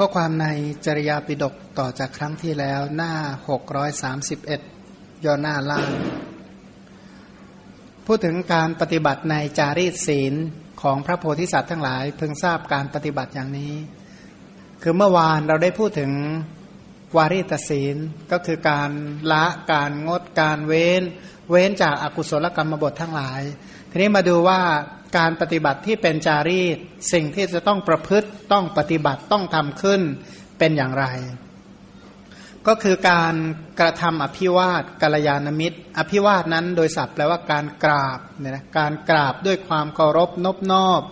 ข้อความในจริยาปิฎกต่อจากครั้งที่แล้วหน้า 631 ย่อหน้าล่าง พูดถึงการปฏิบัติในจารีตศีลของพระโพธิสัตว์ทั้งหลายเพิ่งทราบการปฏิบัติอย่างนี้ คือเมื่อวานเราได้พูดถึงวารีตศีลก็คือการละการงดการเว้น เว้นจากอากุศลกรรมบททั้งหลาย ทีนี้มาดูว่า การปฏิบัติที่เป็นจารีต สิ่งที่จะต้องประพฤติต้องปฏิบัติต้องทำขึ้นเป็นอย่างไร ก็คือการกระทำอภิวาทกัลยาณมิตร อภิวาทนั้นโดยศัพท์แปลว่าการกราบเนี่ยนะการกราบด้วยความเคารพนบนอบ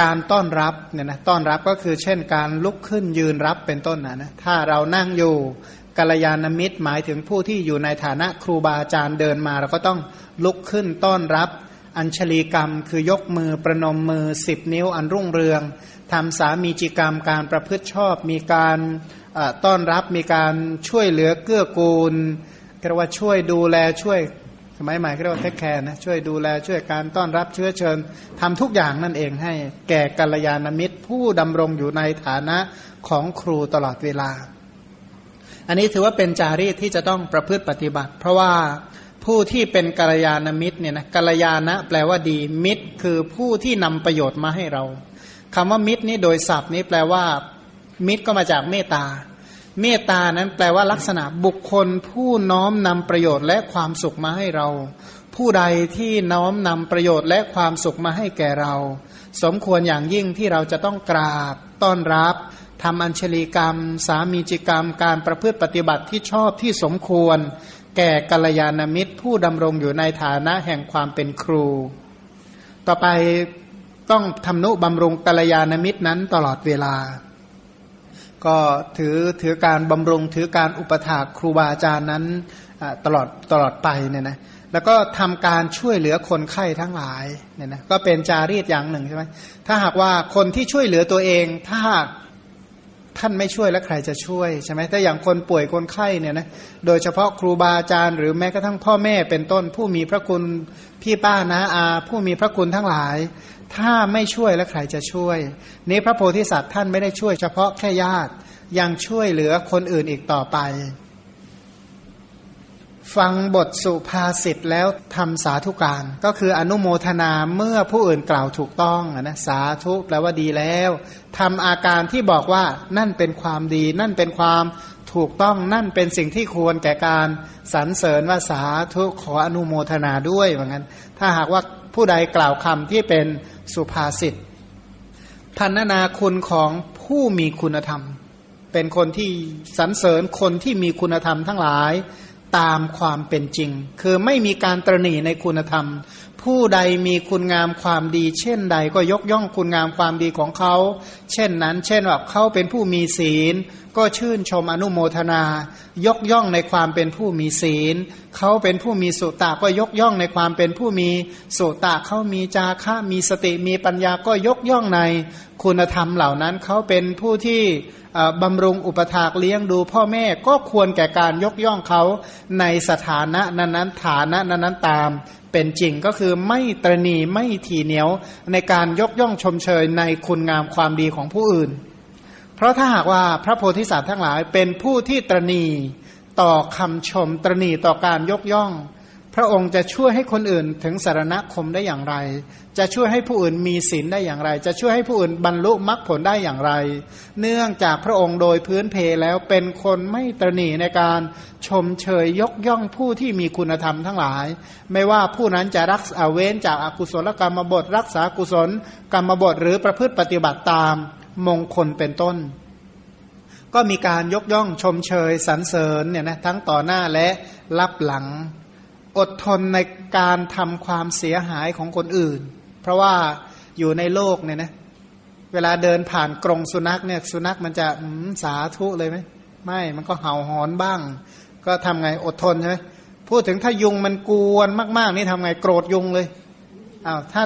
การต้อนรับเนี่ยนะต้อนรับก็คือเช่นการลุกขึ้นยืนรับเป็นต้นนะนะถ้าเรานั่งอยู่กัลยาณมิตรหมายถึงผู้ที่อยู่ในฐานะครูบาอาจารย์เดินมา เราก็ต้องลุกขึ้นต้อนรับ อัญชลีกรรม คือยกมือประนมมือสิบนิ้วอันรุ่งเรืองทำสามีจิกรรมการประพฤติชอบมีการต้อนรับมีการช่วยเหลือเกื้อกูลเรียกว่าช่วยดูแลช่วยสมัยใหม่เรียกว่าเทคแคร์นะช่วยดูแลช่วยการต้อนรับเชื้อเชิญทำทุกอย่างนั่นเองให้แก่กัลยาณมิตร ผู้ดำรงอยู่ในฐานะของครูตลอดเวลา อันนี้ถือว่าเป็นจารีตที่จะต้องประพฤติปฏิบัติ เพราะว่า ผู้ที่เป็นกัลยาณมิตรเนี่ยนะกัลยาณะแปลว่าดี มิตร คือผู้ที่นำประโยชน์มาให้เราคำว่ามิตรนี่โดยศัพท์นี้แปลว่า มิตรก็มาจากเมตตา เมตตานั้นแปลว่าลักษณะบุคคล ผู้น้อมนำประโยชน์และความสุขมาให้เรา ผู้ใดที่น้อมนำประโยชน์และความสุขมาให้แก่เรา สมควรอย่างยิ่งที่เราจะต้องกราบ ต้อนรับทำอัญชลีกรรม สามีจิกรรม การประพฤติปฏิบัติที่ชอบที่สมควร แก่กัลยาณมิตร ผู้ดำรงอยู่ในฐานะแห่งความเป็นครู ต่อไปต้องทำนุบำรุงกัลยาณมิตรนั้นตลอดเวลา ก็ถือถือการบำรุงถือการอุปถากครูบาอาจารย์นั้นตลอดตลอดไปเนี่ยนะแล้วก็ทำการช่วยเหลือคนไข้ทั้งหลายเนี่ยนะก็เป็นจารีตอย่างหนึ่งใช่ไหมถ้าหากว่าคนที่ช่วยเหลือตัวเอง ถ้า ท่านไม่ช่วยแล้วใครจะช่วยใช่ไหมถ้าอย่างคนป่วยคนไข้เนี่ยนะโดยเฉพาะครูบาอาจารย์หรือแม้กระทั่งพ่อแม่เป็นต้น ผู้มีพระคุณพี่ป้านะอา ผู้มีพระคุณทั้งหลาย ถ้าไม่ช่วยแล้วใครจะช่วย นี้พระโพธิสัตว์ท่านไม่ได้ช่วยเฉพาะแค่ญาติยังช่วยเหลือคนอื่นอีกต่อไป ฟังบทสุภาษิตแล้วทำสาธุการ ก็คืออนุโมทนาเมื่อผู้อื่นกล่าวถูกต้องนะสาธุแปลว่าดีแล้วทำอาการที่บอกว่านั่นเป็นความดี นั่นเป็นความถูกต้องนั่นเป็นสิ่งที่ควรแก่การสรรเสริญว่าสาธุขออนุโมทนาด้วยเหมือนกันถ้าหากว่าผู้ใดกล่าวคำที่เป็นสุภาษิตพันนาคุณของผู้มีคุณธรรม เป็นคนที่สรรเสริญคนที่มีคุณธรรมทั้งหลาย ตามความเป็นจริง คือไม่มีการตรณีในคุณธรรม ผู้ใดมีคุณงามความดี เช่นใดก็ยกย่องคุณงามความดีของเขา เช่นนั้น เช่นว่าเขาเป็นผู้มีศีล ก็ชื่นชมอนุโมทนา ยกย่องในความเป็นผู้มีศีล เขาเป็นผู้มีสุตะก็ยกย่องในความเป็นผู้มีสุตตะเขามีจาคะมีสติมีปัญญาก็ยกย่องในคุณธรรมเหล่านั้น เขาเป็นผู้ที่บำรุงอุปถากเลี้ยงดูพ่อแม่ก็ควรแก่การยกย่องเขาในสถานะนั้นๆฐานะนั้นๆตาม เป็นจริงก็คือไม่ตรณีไม่ทีเหนียวในการยกย่องชมเชยในคุณงามความดีของผู้อื่น เพราะถ้าหากว่าพระโพธิสัตว์ทั้งหลายเป็นผู้ที่ตรณีต่อคำชมตรณีต่อการยกย่อง พระองค์จะช่วยให้คนอื่นถึงสารณคมได้อย่างไร จะช่วยให้ผู้อื่นมีศีลได้อย่างไร จะช่วยให้ผู้อื่นบรรลุมรรคผลได้อย่างไร เนื่องจากพระองค์โดยพื้นเพแล้วเป็นคนไม่ตรณีในการชมเชยยกย่องผู้ที่มีคุณธรรมทั้งหลาย ไม่ว่าผู้นั้นจะรักษาเว้นจากอากุศลกรรมบท รักษากุศลกรรมบทหรือประพฤติปฏิบัติตาม มงคลเป็นต้น ก็มีการยกย่องชมเชยสรรเสริญเนี่ยนะทั้งต่อหน้าและรับหลัง อดทนในการทำความเสียหายของคนอื่น เพราะว่าอยู่ในโลกเนี่ยนะเวลาเดินผ่านกรงสุนัขเนี่ยสุนัขมันจะสาธุเลยไหมไม่มันก็เห่าหอนบ้าง ก็ทำไงอดทนใช่ไหมพูดถึงถ้ายุงมันกวนมาก ๆ นี่ทำไงโกรธยุงเลยอ้าวถ้า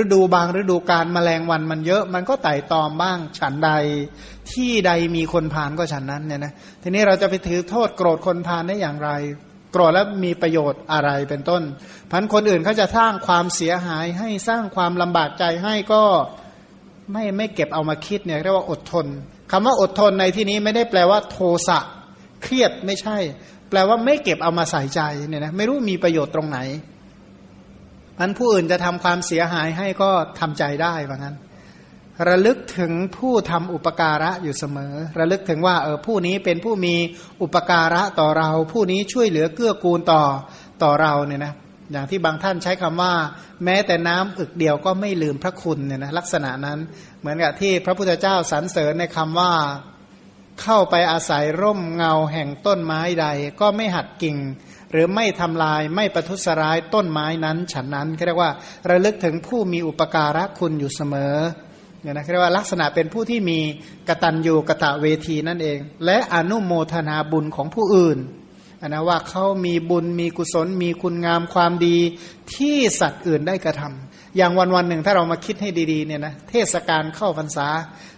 ฤดูบางฤดูการมแมลงวันมันเยอะ มันก็ไต่ตอมบ้าง ฉันใดที่ใดมีคนผ่านก็ฉันนั้นเนี่ยนะทีนี้เราจะไปถือโทษโกรธคนผ่านได้อย่างไร โกรธแล้วมีประโยชน์อะไรเป็นต้นพันคนอื่นเขาจะสร้างความเสียหายให้สร้างความลำบากใจให้ก็ไม่ไม่เก็บเอามาคิดเนี่ยเรียกว่าอดทนคำว่าอดทนในที่นี้ไม่ได้แปลว่า โทสะเครียดไม่ใช่ แปลว่าไม่เก็บเอามาใส่ใจเนี่ยนะไม่รู้มีประโยชน์ตรงไหน พันผู้อื่นจะทำความเสียหายให้ก็ทำใจได้ว่างั้น ระลึกถึงผู้ทำอุปการะอยู่เสมอ ระลึกถึงว่าเออผู้นี้เป็นผู้มีอุปการะต่อเรา ผู้นี้ช่วยเหลือเกื้อกูลต่อต่อเราเนี่ยนะอย่างที่บางท่านใช้คำว่า แม้แต่น้ำอึกเดียวก็ไม่ลืมพระคุณเนี่ยนะลักษณะนั้นเหมือนกับที่พระพุทธเจ้าสรรเสริญในคำว่าเข้าไปอาศัยร่มเงาแห่งต้นไม้ใด ก็ไม่หัดกิ่ง หรือไม่ทำลายไม่ประทุษร้ายต้นไม้นั้น ฉันนั้นเรียกว่าระลึกถึงผู้มีอุปการะคุณอยู่เสมอเนี่ยนะเรียกว่าลักษณะเป็นผู้ที่มีกตัญญูกะตะเวทีนั่นเอง และอนุโมทนาบุญของผู้อื่นนนะว่าเขามีบุญมีกุศล มีคุณงามความดีที่สัตว์อื่นได้กระทำอย่างวันวันหนึ่งถ้าเรามาคิดให้ดีๆเนี่ยนะเทศกาลเข้าพรรษา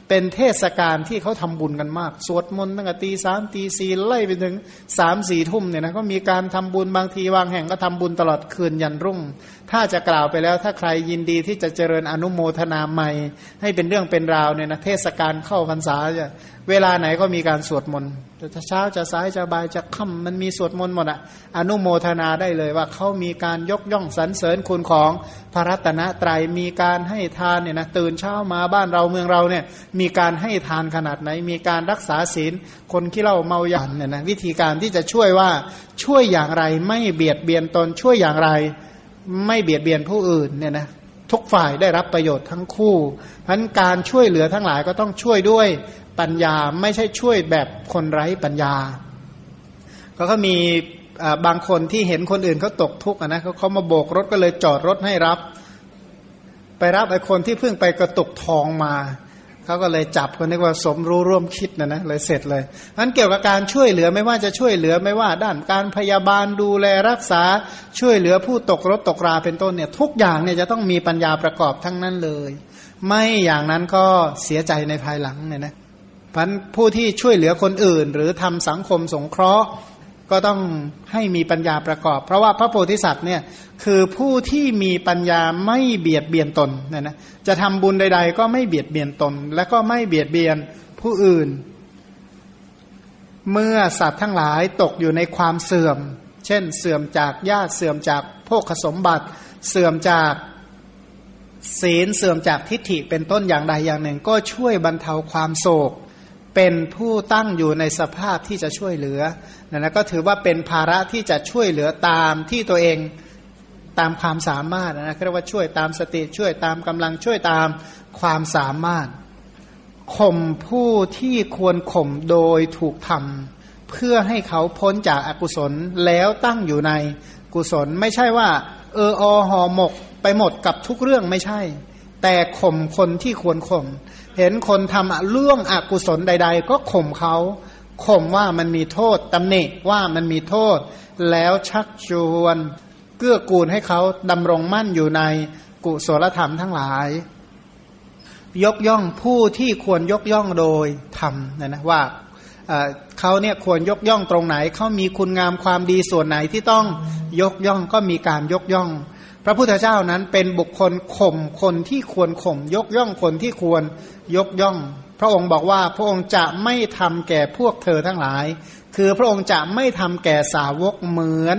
เป็นเทศกาลที่เขาทำบุญกันมาก สวดมนต์ตั้งแต่ตีสามตีสี่ไล่ไปถึงสามสี่ทุ่มเนี่ยนะก็มีการทำบุญบางทีวางแห่งก็ทำบุญตลอดคืนยันรุ่ง ถ้าจะกล่าวไปแล้วถ้าใครยินดีที่จะเจริญอนุโมทนาใหม่ ให้เป็นเรื่องเป็นราวเนี่ยนะเทศกาลเข้าพรรษาจะ เวลาไหนก็มีการสวดมนต์จะเช้าจะสายจะบ่ายจะค่ำมันมีสวดมนต์หมดอะอนุโมทนาได้เลยว่าเขามีการยกย่องสรรเสริญคุณของพระรัตนตรัยมีการให้ทานเนี่ยนะตื่นเช้ามาบ้านเราเมืองเราเนี่ยมีการให้ทานขนาดไหน มีการรักษาศีลคนที่เราเมาหยันเนี่ยนะวิธีการที่จะช่วยว่าช่วยอย่างไรไม่เบียดเบียนตนช่วยอย่างไร ไม่เบียดเบียนผู้อื่นเนี่ยนะ ทุกฝ่ายได้รับประโยชน์ทั้งคู่เพราะการช่วยเหลือทั้งหลายก็ต้องช่วยด้วยปัญญาไม่ใช่ช่วยแบบคนไร้ปัญญา ก็เขามีบางคนที่เห็นคนอื่นเขาตกทุกข์นะเขาเขามาโบกรถก็เลยจอดรถให้รับ ไปรับไอ้คนที่เพิ่งไปกระตุกทองมา เขาก็เลยจับคนนี้ว่าสมรู้ร่วมคิดนะนะเลยเสร็จเลยนั้นเกี่ยวกับการช่วยเหลือไม่ว่าจะช่วยเหลือไม่ว่า ด้านการพยาบาลดูแลรักษาช่วยเหลือผู้ตกรถตกราเป็นต้นเนี่ยทุกอย่างเนี่ยจะต้องมีปัญญาประกอบทั้งนั้นเลย ไม่อย่างนั้นก็เสียใจในภายหลังเนี่ยนะพันผู้ที่ช่วยเหลือคนอื่น หรือทำสังคมสงเคราะห์ ก็ต้องให้มีปัญญาประกอบ เพราะว่าพระโพธิสัตว์เนี่ยคือผู้ที่มีปัญญาไม่เบียดเบียนตนนี่ยนะจะทำบุญใด ๆ ก็ไม่เบียดเบียนตน และก็ไม่เบียดเบียนผู้อื่น เมื่อสัตว์ทั้งหลายตกอยู่ในความเสื่อม เช่น เสื่อมจากญาติเสื่อมจากโภคสมบัติ เสื่อมจากศีลเสื่อมจากทิฏฐิเป็นต้นอย่างใดอย่างหนึ่ง ก็ช่วยบรรเทาความโศก เป็นผู้ตั้งอยู่ในสภาพที่จะช่วยเหลือนั่นะก็ถือว่าเป็นภาระที่จะช่วยเหลือตามที่ตัวเองตามความสามารถนะเรียกว่าช่วยตามสติช่วยตามกำลังช่วยตามความสามารถข่มผู้ที่ควรข่มโดยถูกทำเพื่อให้เขาพ้นจากอากุศลแล้วตั้งอยู่ในกุศลไม่ใช่ว่า เอออหอหมกไปหมดกับทุกเรื่องไม่ใช่ แต่ข่มคนที่ควรข่ม เห็นคนทำเรื่องอกุศลใด ๆ ก็ข่มเขาข่มว่ามันมีโทษตำหนิว่ามันมีโทษ แล้วชักชวนเกื้อกูลให้เขาดำรงมั่นอยู่ในกุศลธรรมทั้งหลาย ยกย่องผู้ที่ควรยกย่องโดยธรรมนะนะว่าเขาเนี่ยควรยกย่องตรงไหน เขามีคุณงามความดีส่วนไหนที่ต้องยกย่องก็มีการยกย่อง พระพุทธเจ้านั้นเป็นบุคคลข่มคนที่ควรข่มยกย่องคนที่ควรยกย่อง พระองค์บอกว่าพระองค์จะไม่ทำแก่พวกเธอทั้งหลาย คือพระองค์จะไม่ทำแก่สาวกเหมือน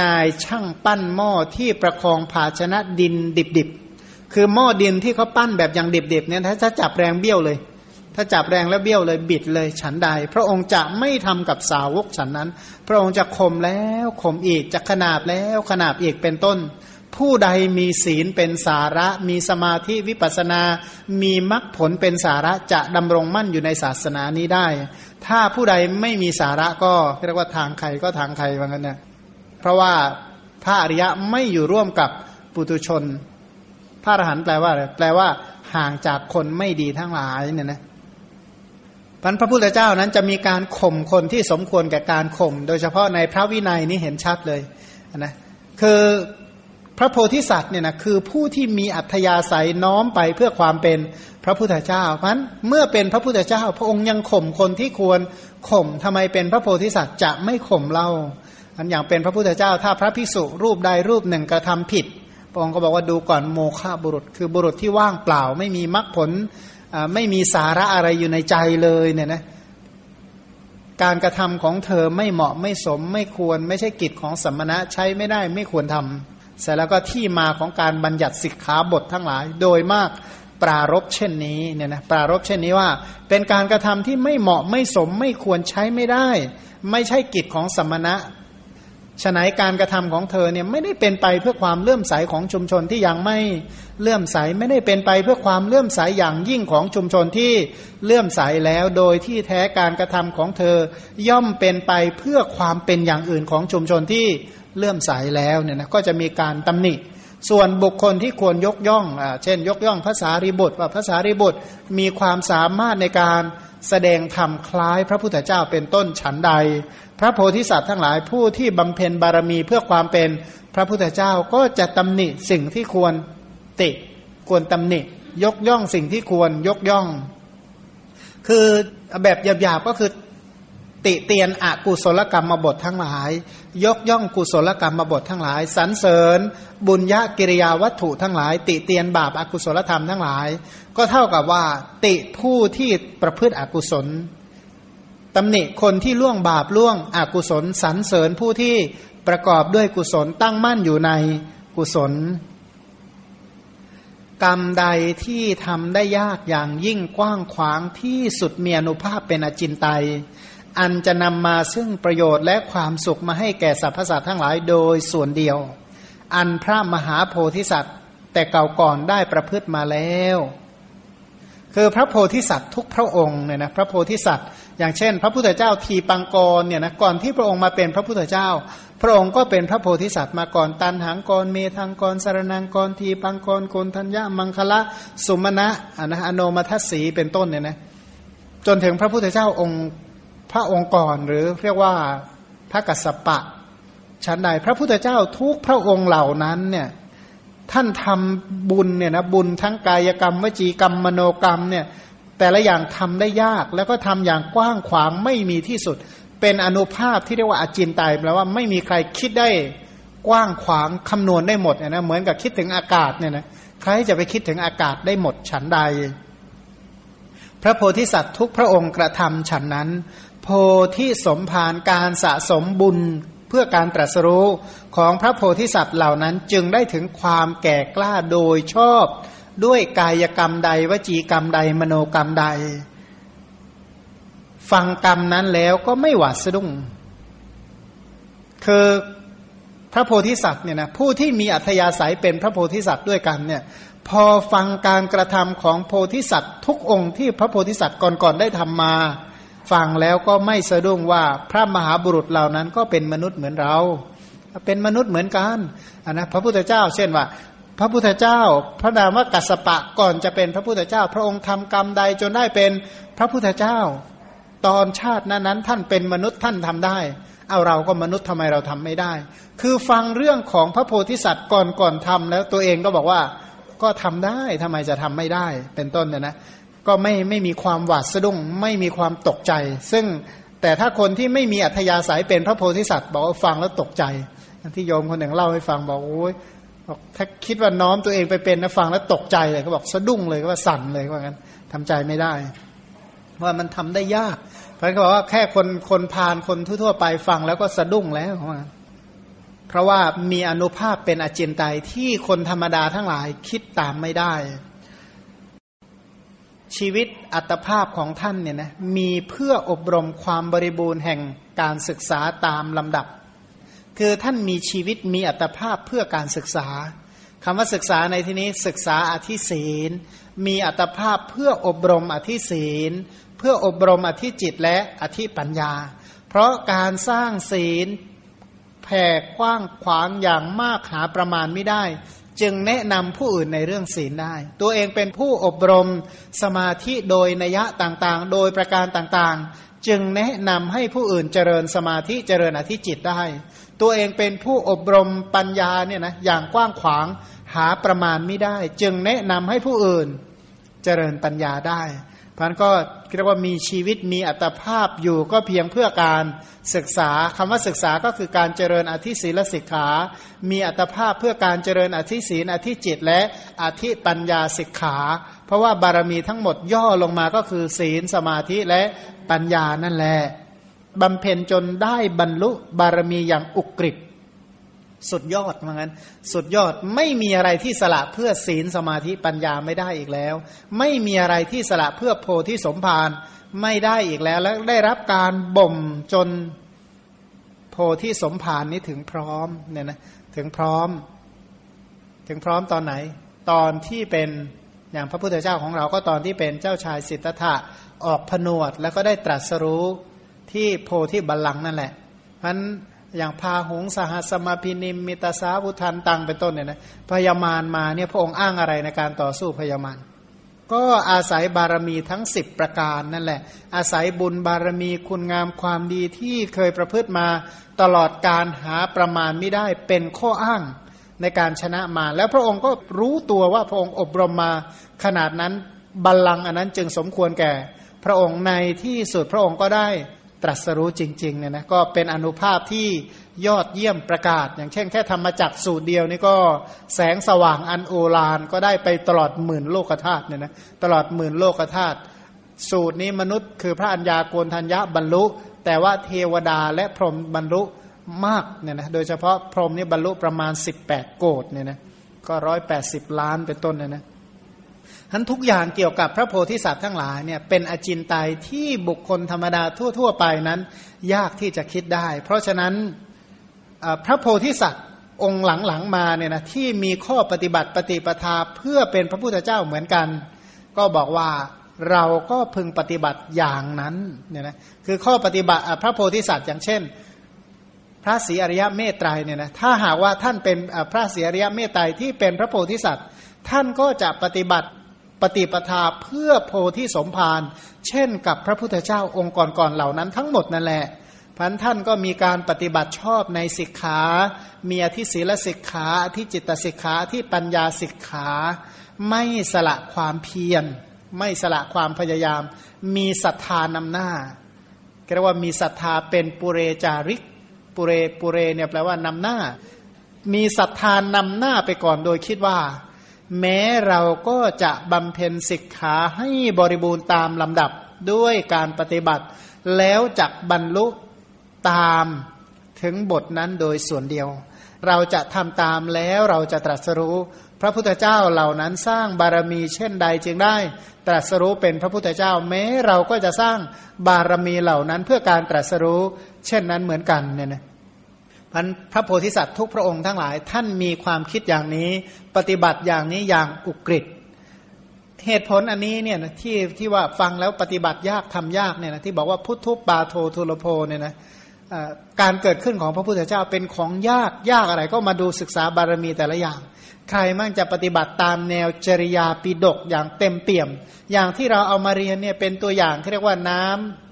นายช่างปั้นหม้อที่ประคองภาชนะดินดิบๆคือหม้อดินที่เขาปั้นแบบอย่างดิบๆเนี่ยถ้าจับแรงเบี้ยวเลย ถ้าจับแรงแล้วเบี้ยวเลยบิดเลยฉันใด พระองค์จะไม่ทำกับสาวกฉันนั้น พระองค์จะข่มแล้วข่มอีกจะขนาบแล้วขนาบอีกเป็นต้น ผู้ใดมีศีลเป็นสาระ มีสมาธิวิปัสนา มีมรรคผลเป็นสาระจะดำรงมั่นอยู่ในศาสนานี้ได้ ถ้าผู้ใดไม่มีสาระก็เรียกว่าทางใครก็ทางใครว่างั้นเนี่ยเพราะว่าพระอริยะไม่อยู่ร่วมกับปุตุชน พระอรหันต์แปลว่าอะไรแปลว่าห่างจากคนไม่ดีทั้งหลายเนี่ยนะพันพระพุทธเจ้านั้นจะมีการข่มคนที่สมควรแก่การข่ม โดยเฉพาะในพระวินัยนี้เห็นชัดเลยนะคือ พระโพธิสัตว์เนี่ยนะคือผู้ที่มีอัธยาศัยน้อมไปเพื่อความเป็นพระพุทธเจ้าเพราะเมื่อเป็นพระพุทธเจ้า พระองค์ยังข่มคนที่ควรข่มทำไมเป็นพระโพธิสัตว์จะไม่ข่มเล่าอันอย่างเป็นพระพุทธเจ้า ถ้าพระภิกษุรูปใดรูปหนึ่งกระทำผิด พระองค์ก็บอกว่าดูก่อนโมฆะบุรุษ คือบุรุษที่ว่างเปล่า ไม่มีมรรคผลไม่มีสาระอะไรอยู่ในใจเลยเนี่ยนะการกระทำของเธอไม่เหมาะไม่สมไม่ควร ไม่ใช่กิจของสัมมณะใช้ไม่ได้ไม่ควรทำ เสร็จแล้วก็ที่มาของการบัญญัติสิกขาบททั้งหลาย โดยมากปรารบเช่นนี้เนี่ยนะปรารบเช่นนี้ว่า เป็นการกระทำที่ไม่เหมาะไม่สมไม่ควรใช้ไม่ได้ ไม่ใช่กิจของสมมณะฉนัยการกระทำของเธอเนี่ยไม่ได้เป็นไปเพื่อความเลื่อมใสของชุมชนที่ยังไม่เลื่อมใสไม่ได้เป็นไปเพื่อความเลื่อมใสอย่างยิ่งของชุมชนที่เลื่อมใสแล้ว โดยที่แท้การกระทำของเธอย่อมเป็นไปเพื่อความเป็นอย่างอื่นของชุมชนที่ เลื่อมใสแล้วเนี่ยนะก็จะมีการตำหนิ ส่วนบุคคลที่ควรยกย่องอ่าเช่น ยกย่องภาษาริบุตรว่าภาษาริบุตรมีความสามารถในการแสดงธรรมคล้ายพระพุทธเจ้าเป็นต้นฉันใด พระโพธิสัตว์ทั้งหลายผู้ที่บำเพ็ญบารมีเพื่อความเป็นพระพุทธเจ้าก็จะตำหนิสิ่งที่ควรติควรตำหนิ ยกย่องสิ่งที่ควรยกย่อง คือแบบหยาบๆก็คือติเตียนอกุศลกรรมมาบททั้งหลาย ยกย่องกุศลกรรมมาบททั้งหลายสรรเสริญ บุญญากิริยาวัตถุทั้งหลาย ติเตียนบาปอากุศลธรรมทั้งหลาย ก็เท่ากับว่า ติผู้ที่ประพฤติอกุศลตำหนิคนที่ล่วงบาปล่วงอกุศลสรรเสริญผู้ที่ประกอบด้วยกุศลตั้งมั่นอยู่ในกุศล กรรมใดที่ทำได้ยากอย่างยิ่งกว้างขวางที่สุดเมีอนุภาพเป็นอจินไตย อันจะนำมาซึ่งประโยชน์และความสุขมาให้แก่สรรพสัตว์ทั้งหลายโดยส่วนเดียว อันพระมหาโพธิสัตว์ แต่เก่าก่อนได้ประพฤติมาแล้ว คือพระโพธิสัตว์ทุกพระองค์เนี่ยนะพระโพธิสัตว์ อย่างเช่น พระพุทธเจ้าทีปังกรเนี่ยนะก่อนที่พระองค์มาเป็นพระพุทธเจ้า พระองค์ก็เป็นพระโพธิสัตว์มาก่อนตันหังกรเมทังกรสารนังกรทีปังกรโกนทัญญามังคละสุมาณะอนะอโนมัทสีเป็นต้นเนี่ยนะจนถึงพระพุทธเจ้าองค์ พระองค์ก่อนหรือเรียกว่าพระกัสสปะชั้นใดพระพุทธเจ้าทุกพระองค์เหล่านั้นเนี่ยท่านทำบุญเนี่ยนะบุญทั้งกายกรรมวจีกรรมมโนกรรมเนี่ยแต่ละอย่างทำได้ยากแล้วก็ทำอย่างกว้างขวางไม่มีที่สุด เป็นอนุภาพที่เรียกว่าอาจินไตแปลว่าไม่มีใครคิดได้กว้างขวางคำนวณได้หมดเนี่ยนะเหมือนกับคิดถึงอากาศเนี่ยนะใครจะไปคิดถึงอากาศได้หมดฉันใด พระโพธิสัตว์ทุกพระองค์กระทำฉันนั้น โพธิสมภารการสะสมบุญเพื่อการตรัสรู้ของพระโพธิสัตว์เหล่านั้นจึงได้ถึงความแก่กล้าโดยชอบ ด้วยกายกรรมใดวจีกรรมใดมโนกรรมใด ฟังกรรมนั้นแล้วก็ไม่หวาดสะดุ้งคือพระโพธิสัตว์เนี่ยนะผู้ที่มีอัธยาศัยเป็นพระโพธิสัตว์ด้วยกันเนี่ยพอฟังการกระทำของโพธิสัตว์ ทุกองค์ที่พระโพธิสัตว์ก่อนๆได้ทำมา ฟังแล้วก็ไม่สะดุ้งว่าพระมหาบุรุษเหล่านั้นก็เป็นมนุษย์เหมือนเรา เป็นมนุษย์เหมือนกันนนะพระพุทธเจ้า เช่นว่า พระพุทธเจ้า พระนามว่ากัสปะก่อนจะเป็นพระพุทธเจ้า พระองค์ทำกรรมใดจนได้เป็นพระพุทธเจ้า ตอนชาตินั้นนั้นท่านเป็นมนุษย์ท่านทำได้ เอาเราก็มนุษย์ทำไมเราทำไม่ได้ คือฟังเรื่องของพระโพธิสัตว์ก่อนก่อนทำแล้วตัวเองก็บอกว่าก็ทำได้ทำไมจะทำไม่ได้ เป็นต้นเนี่ยนะ ก็ไม่ไม่มีความหวาดสะดุ้งไม่มีความตกใจ ซึ่งแต่ถ้าคนที่ไม่มีอัธยาศัยเป็นพระโพธิสัตว์บอกว่าฟังแล้วตกใจที่โยมคนหนึ่งเล่าให้ฟังบอกโอ้ยบอกถ้าคิดว่าน้อมตัวเองไปเป็นนะฟังแล้วตกใจเลยก็บอกสะดุ้งเลยก็ว่าสั่นเลยว่างั้นทำใจไม่ได้ ว่ามันทำได้ยากเพราะเขาบอกว่าแค่คนคนพานคนทั่วๆไปฟังแล้วก็สะดุ้งแล้วว่าเพราะว่ามีอนุภาพเป็นอจินไตยที่คนธรรมดาทั้งหลายคิดตามไม่ได้ ชีวิตอัตภาพของท่านเนี่ยนะมีเพื่ออบรมความบริบูรณ์แห่งการศึกษาตามลำดับ คือท่านมีชีวิตมีอัตภาพเพื่อการศึกษาคำว่าศึกษาในที่นี้ศึกษาอธิศีล มีอัตภาพเพื่ออบรมอธิศีล เพื่ออบรมอธิจิตและอธิปัญญา เพราะการสร้างศีลแผ่กว้างขวางอย่างมากหาประมาณไม่ได้ จึงแนะนำผู้อื่นในเรื่องศีลได้ ตัวเองเป็นผู้อบรมสมาธิโดยนัยะต่างๆ โดยประการต่างๆ จึงแนะนำให้ผู้อื่นเจริญสมาธิเจริญอธิจิตได้ ตัวเองเป็นผู้อบรมปัญญาเนี่ยนะอย่างกว้างขวางหาประมาณไม่ได้ จึงแนะนำให้ผู้อื่นเจริญปัญญาได้ พันก็เรียกว่ามีชีวิตมีอัตภาพอยู่ก็เพียงเพื่อการศึกษาคำว่าศึกษาก็คือการเจริญอธิศีลสิกขา มีอัตภาพเพื่อการเจริญอธิศีลอธิจิต และอธิปัญญาสิกขา เพราะว่าบารมีทั้งหมดย่อลงมาก็คือศีลสมาธิและปัญญานั่นแหละบำเพ็ญจนได้บรรลุบารมีอย่างอุกฤษ สุดยอดเหมือนกันสุดยอดไม่มีอะไรที่สละเพื่อศีลสมาธิปัญญาไม่ได้อีกแล้ว ไม่มีอะไรที่สละเพื่อโพธิสมภารไม่ได้อีกแล้ว และได้รับการบ่มจนโพธิสมภารนี้ถึงพร้อมเนี่ยนะถึงพร้อม ถึงพร้อมตอนไหน ตอนที่เป็นอย่างพระพุทธเจ้าของเราก็ตอนที่เป็นเจ้าชายสิทธัตถะออกผนวด แล้วก็ได้ตรัสรู้ที่โพธิบัลลังก์นั่นแหละเพราะ อย่างพาหงสหสมาพินิมมิตาสาวุทันตังเป็นต้นเนี่ยนะพยามารมาเนี่ยพระองค์อ้างอะไรในการต่อสู้พยามารก็อาศัยบารมีทั้งสิบประการนั่นแหละ อาศัยบุญบารมีคุณงามความดีที่เคยประพฤติมาตลอดการหาประมาณไม่ได้เป็นข้ออ้างในการชนะมา แล้วพระองค์ก็รู้ตัวว่าพระองค์อบรมมาขนาดนั้นบัลลังก์อันนั้นจึงสมควรแก่ พระองค์ในที่สุดพระองค์ก็ได้ ตรัสรู้จริงๆเนี่ยนะก็เป็นอนุภาพที่ยอดเยี่ยมประกาศ อย่างเช่นแค่ธรรมจักสูตรเดียวนี่ก็แสงสว่างอันโอฬารก็ได้ไปตลอดหมื่นโลกธาตุเนี่ยนะตลอดหมื่นโลกธาตุสูตรนี้มนุษย์คือพระัญญาโกนทัญญะบรรลุ แต่ว่าเทวดาและพรหมบรรลุมากเนี่ยนะโดยเฉพาะพรหมนี่บรรลุประมาณ 18 โกดเนี่ยนะก็ร้อยแปดสิบล้านเป็นต้นเนี่ยนะ ทั้นทุกอย่างเกี่ยวกับพระโพธิสัตว์ทั้งหลายเนี่ยเป็นอจินไตยที่บุคคลธรรมดาทั่ว ๆ ไปนั้น ยากที่จะคิดได้ เพราะฉะนั้นพระโพธิสัตว์องค์หลังๆมาเนี่ยนะที่มีข้อปฏิบัติปฏิปทาเพื่อเป็นพระพุทธเจ้าเหมือนกัน ก็บอกว่าเราก็พึงปฏิบัติอย่างนั้นเนี่ยนะคือข้อปฏิบัติพระโพธิสัตว์อย่างเช่น พระศรีอริยเมตไตรเนี่ยนะถ้าหากว่าท่านเป็นพระศรีอริยเมตไตรที่เป็นพระโพธิสัตว์ ท่านก็จะปฏิบัติ ปฏิปทาเพื่อโพธิสมภารเช่นกับพระพุทธเจ้าองค์ก่อนๆเหล่านั้นทั้งหมดนั่นแหละพันท่านก็มีการปฏิบัติชอบในสิกขา มีอธิศีลสิกขาอธิจิตสิกขาที่ปัญญาสิกขา ไม่สละความเพียร ไม่สละความพยายาม มีศรัทธานำหน้าเรียกว่ามีศรัทธาเป็นปุเรจาริก ปุเรปุเรเนี่ยแปลว่านำหน้า มีศรัทธานำหน้าไปก่อนโดยคิดว่า แม้เราก็จะบำเพ็ญสิกขาให้บริบูรณ์ตามลำดับด้วยการปฏิบัติ แล้วจักบรรลุตามถึงบทนั้นโดยส่วนเดียว เราจะทำตามแล้วเราจะตรัสรู้ พระพุทธเจ้าเหล่านั้นสร้างบารมีเช่นใดจึงได้ ตรัสรู้เป็นพระพุทธเจ้า แม้เราก็จะสร้างบารมีเหล่านั้นเพื่อการตรัสรู้ เช่นนั้นเหมือนกันเนี่ยนะ พันพระโพธิสัตว์ทุกพระองค์ทั้งหลาย ท่านมีความคิดอย่างนี้ ปฏิบัติอย่างนี้อย่างอุกฤษเหตุผลอันนี้เนี่ยที่ที่ว่าฟังแล้วปฏิบัติยากทำยากเนี่ยนะที่บอกว่าพุทธุปาโททุลโพเนี่ยนะการเกิดขึ้นของพระพุทธเจ้าเป็นของยากยากอะไรก็มาดูศึกษาบารมีแต่ละอย่าง ใครมั่งจะปฏิบัติตามแนวจริยาปิดกอย่างเต็มเปี่ยม อย่างที่เราเอามาเรียนเนี่ยเป็นตัวอย่างที่เรียกว่าน้ำ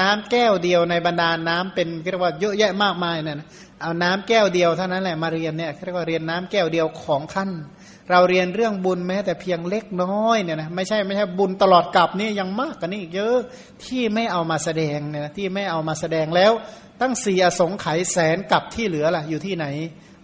น้ำแก้วเดียวในบรรดาน้ำเป็นเรียกว่าเยอะแยะมากมายเนี่ยเอาน้ำแก้วเดียวเท่านั้นแหละมาเรียนเนี่ยเรียกว่าเรียนน้ำแก้วเดียวของขั้นเราเรียนเรื่องบุญแม้แต่เพียงเล็กน้อยเนี่ยนะไม่ใช่ไม่ใช่บุญตลอดกับนี่ยังมากกว่านี้อีกเยอะที่ไม่เอามาแสดงเนี่ยที่ไม่เอามาแสดงแล้ว ตั้งสี่อสงไขยแสนกับที่เหลือล่ะอยู่ที่ไหน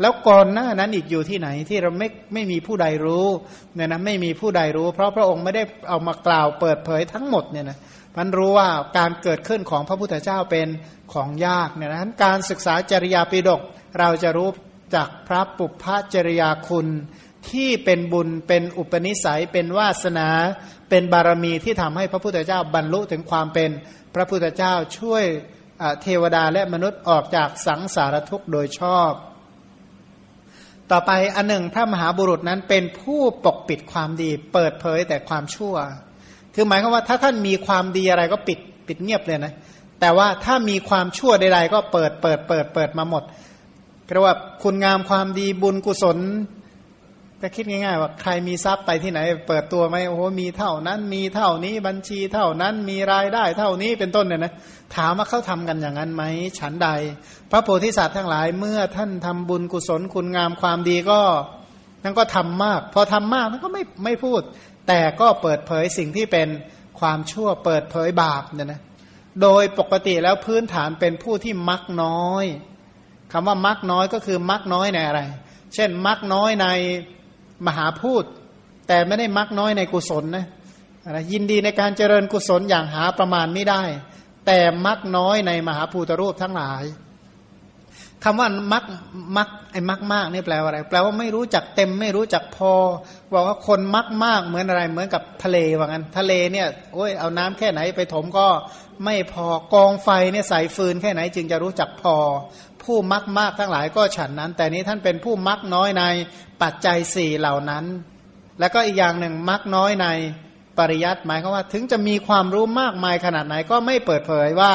แล้วก่อนหน้านั้นอีกอยู่ที่ไหนที่เราไม่ไม่มีผู้ใดรู้เนี่ยนะไม่มีผู้ใดรู้ เพราะพระองค์ไม่ได้เอามากล่าวเปิดเผยทั้งหมดเนี่ยนะ มันรู้ว่าการเกิดขึ้นของพระพุทธเจ้าเป็นของยากเนี่ยนะการศึกษาจริยาปิฎกเราจะรู้จากพระปุพพจริยาคุณที่เป็นบุญเป็นอุปนิสัยเป็นวาสนา เป็นบารมีที่ทำให้พระพุทธเจ้าบรรลุถึงความเป็นพระพุทธเจ้าช่วยเทวดาและมนุษย์ออกจากสังสารทุกข์โดยชอบ ต่อไปอันหนึ่งพระมหาบุรุษนั้นเป็นผู้ปกปิดความดี เปิดเผยแต่ความชั่ว คือหมายความว่าถ้าท่านมีความดีอะไรก็ปิดปิดเงียบเลยนะ แต่ว่าถ้ามีความชั่วใดๆก็เปิดเปิดเปิดเปิดมาหมดเรียกว่าคุณงามความดีบุญกุศลก็คิดง่ายๆว่าใครมีทรัพย์ไปที่ไหน เปิดตัวไหมโอ้โหมีเท่านั้นมีเท่านี้บัญชีเท่านั้นมีรายได้เท่านี้เป็นต้นเนี่ยนะถามว่าเขาทำกันอย่างนั้นไหมฉันใด พระโพธิสัตว์ทั้งหลายเมื่อท่านทำบุญกุศลคุณงามความดีก็นั่นก็ทำมาก พอทำมากมันก็ไม่ไม่พูด แต่ก็เปิดเผยสิ่งที่เป็นความชั่วเปิดเผยบาปเนี่ยนะโดยปกติแล้วพื้นฐานเป็นผู้ที่มักน้อยคำว่ามักน้อยก็คือมักน้อยในอะไร เช่น มักน้อยในมหาพูดแต่ไม่ได้มักน้อยในกุศลนะนะยินดีในการเจริญกุศลอย่างหาประมาณไม่ได้ แต่มักน้อยในมหาภูตรูปทั้งหลาย คำว่ามักมักไอ้มักมากนี่แปลว่าอะไร แปลว่าไม่รู้จักเต็มไม่รู้จักพอบอกว่าคนมักมากเหมือนอะไรเหมือนกับทะเลว่างั้นทะเลเนี่ยโอ้ยเอาน้ำแค่ไหนไปถมก็ไม่พอกองไฟเนี่ยใส่ฟืนแค่ไหนจึงจะรู้จักพอ ผู้มักมากทั้งหลายก็ฉันนั้น แต่นี้ท่านเป็นผู้มักน้อยในปัจจัยสี่เหล่านั้น แล้วก็อีกอย่างหนึ่งมักน้อยใน ปริยัติหมายความว่าถึงจะมีความรู้มากมายขนาดไหนก็ไม่เปิดเผยว่า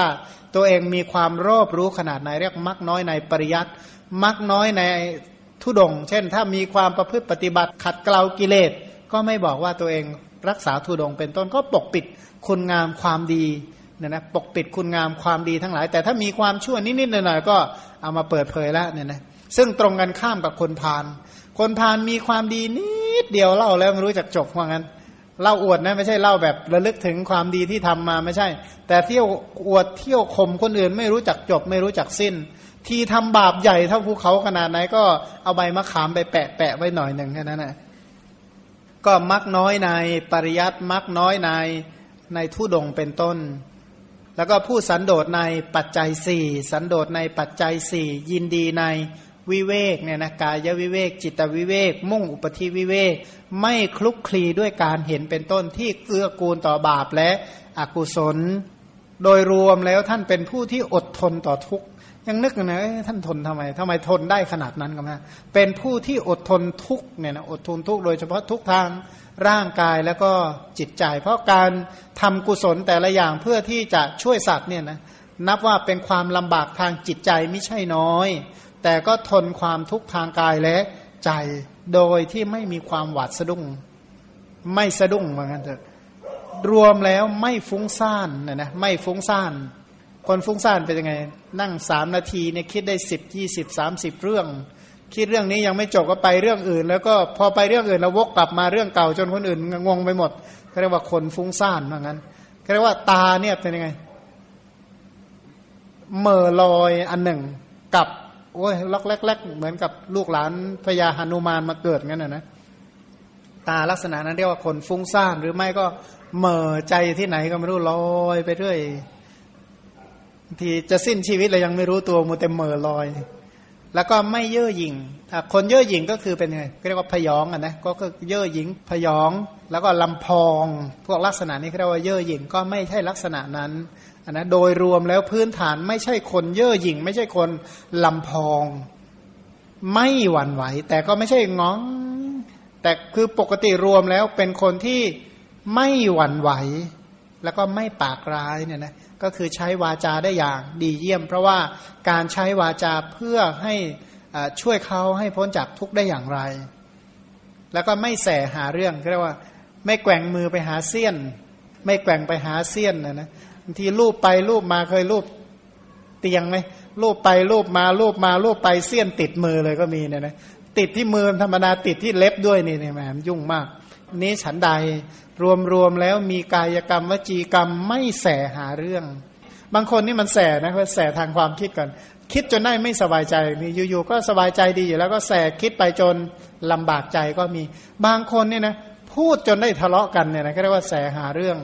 ตัวเองมีความรอบรู้ขนาดไหนเรียกมักน้อยในปริยัติมักน้อยในทุดง เช่น ถ้ามีความประพฤติปฏิบัติขัดเกลากิเลส ก็ไม่บอกว่าตัวเองรักษาทุดง เป็นต้นก็ปกปิดคุณงามความดีเนี่ยนะปกปิดคุณงามความดีทั้งหลาย แต่ถ้ามีความชั่วนิดๆหน่อยๆก็เอามาเปิดเผยแล้วเนี่ยนะซึ่งตรงกันข้ามกับคนพาลคนพาลมีความดีนิดเดียวเล่าแล้วไม่รู้จักจบว่างั้น เล่าอวดนะไม่ใช่เล่าแบบระลึกถึงความดีที่ทำมาไม่ใช่ แต่เที่ยวอวดเที่ยวข่มคนอื่นไม่รู้จักจบ ไม่รู้จักสิ้น ที่ทำบาปใหญ่เท่าภูเขาขนาดไหนก็เอาใบมะขามไปแปะแปะไว้หน่อยหนึ่งแค่นั้นนะก็มักน้อยในปริยัติมักน้อยในในทุดงเป็นต้น แล้วก็ผู้สันโดษในปัจจัยสี่สันโดษในปัจจัยสี่ยินดีในวิเวกเนี่ยนะกายวิเวก จิตวิเวก มุ่งอุปธิวิเวก ไม่คลุกคลีด้วยการเห็นเป็นต้นที่เกื้อกูลต่อบาปและอกุศล โดยรวมแล้วท่านเป็นผู้ที่อดทนต่อทุกข์ยังนึกนะท่านทนทำไมทำไมทนได้ขนาดนั้นกันนะเป็นผู้ที่อดทนทุกเนี่ยนะอดทนทุกโดยเฉพาะทุกทางร่างกายแล้วก็จิตใจ เพราะการทำกุศลแต่ละอย่างเพื่อที่จะช่วยสัตว์เนี่ยนะนับว่าเป็นความลำบากทางจิตใจไม่ใช่น้อย แต่ก็ทนความทุกข์ทางกายและใจ โดยที่ไม่มีความหวาดสะดุ้ง ไม่สะดุ้งเหมือนกันเถอะรวมแล้วไม่ฟุ้งซ่านนะนะไม่ฟุ้งซ่าน คนฟุ้งซ่านเป็นยังไง นั่งสามนาทีเนี่ยคิดได้สิบยี่สิบสามสิบเรื่อง คิดเรื่องนี้ยังไม่จบก็ไปเรื่องอื่น แล้วก็พอไปเรื่องอื่นแล้ววกกลับมาเรื่องเก่าจนคนอื่นงงไปหมดเขาเรียกว่าคนฟุ้งซ่านเหมือนกันเขาเรียกว่าตาเนี่ยเป็นยังไงเมื่อลอยอันหนึ่งกับ โอ้ยล็อกแรกๆเหมือนกับลูกหลานพญาหนุมานมาเกิดงั้นนะนะตาลักษณะนั้นเรียกว่าคนฟุ้งซ่านหรือไม่ก็เหม่อใจที่ไหนก็ไม่รู้ลอยไปเรื่อยทีจะสิ้นชีวิตเลยยังไม่รู้ตัวมูเต็มเหม่อลอย แล้วก็ไม่เย่อหยิ่งคนเย่อหยิ่งก็คือเป็นไงเรียกว่าพยองอะนะก็คือเย่อหยิ่งพยอง แล้วก็ลำพอง พวกลักษณะนี้เรียกว่าเย่อหยิ่งก็ไม่ใช่ลักษณะนั้น นะโดยรวมแล้วพื้นฐานไม่ใช่คนเย่อหยิ่ง ไม่ใช่คนลำพอง ไม่หวั่นไหว แต่ก็ไม่ใช่งอง แต่คือปกติรวมแล้วเป็นคนที่ไม่หวั่นไหว แล้วก็ไม่ปากร้ายเนี่ยนะก็คือใช้วาจาได้อย่างดีเยี่ยม เพราะว่าการใช้วาจาเพื่อให้ช่วยเขาให้พ้นจากทุกข์ได้อย่างไร แล้วก็ไม่แสหาเรื่องเรียกว่า ไม่แกว่งมือไปหาเสี้ยน ไม่แกว่งไปหาเสี้ยนนะนะ ทีรูปไปรูปมาเคยรูปเตียงไหมรูปไปรูปมารูปมารูปไปเสี้ยนติดมือเลยก็มีเนี่ยนะติดที่มือธรรมดาติดที่เล็บด้วยนี่เนี่ยแหมยุ่งมาก นี้ฉันใดรวมรวมแล้วมีกายกรรมวจีกรรมไม่แสหาเรื่อง บางคนนี่มันแสนะเขาแสทางความคิดก่อน คิดจนได้ไม่สบายใจมีอยู่ๆก็สบายใจดีอยู่แล้วก็แสคิดไปจนลำบากใจก็มี บางคนเนี่ยนะพูดจนได้ทะเลาะกันเนี่ยนะก็เรียกว่าแสหาเรื่อง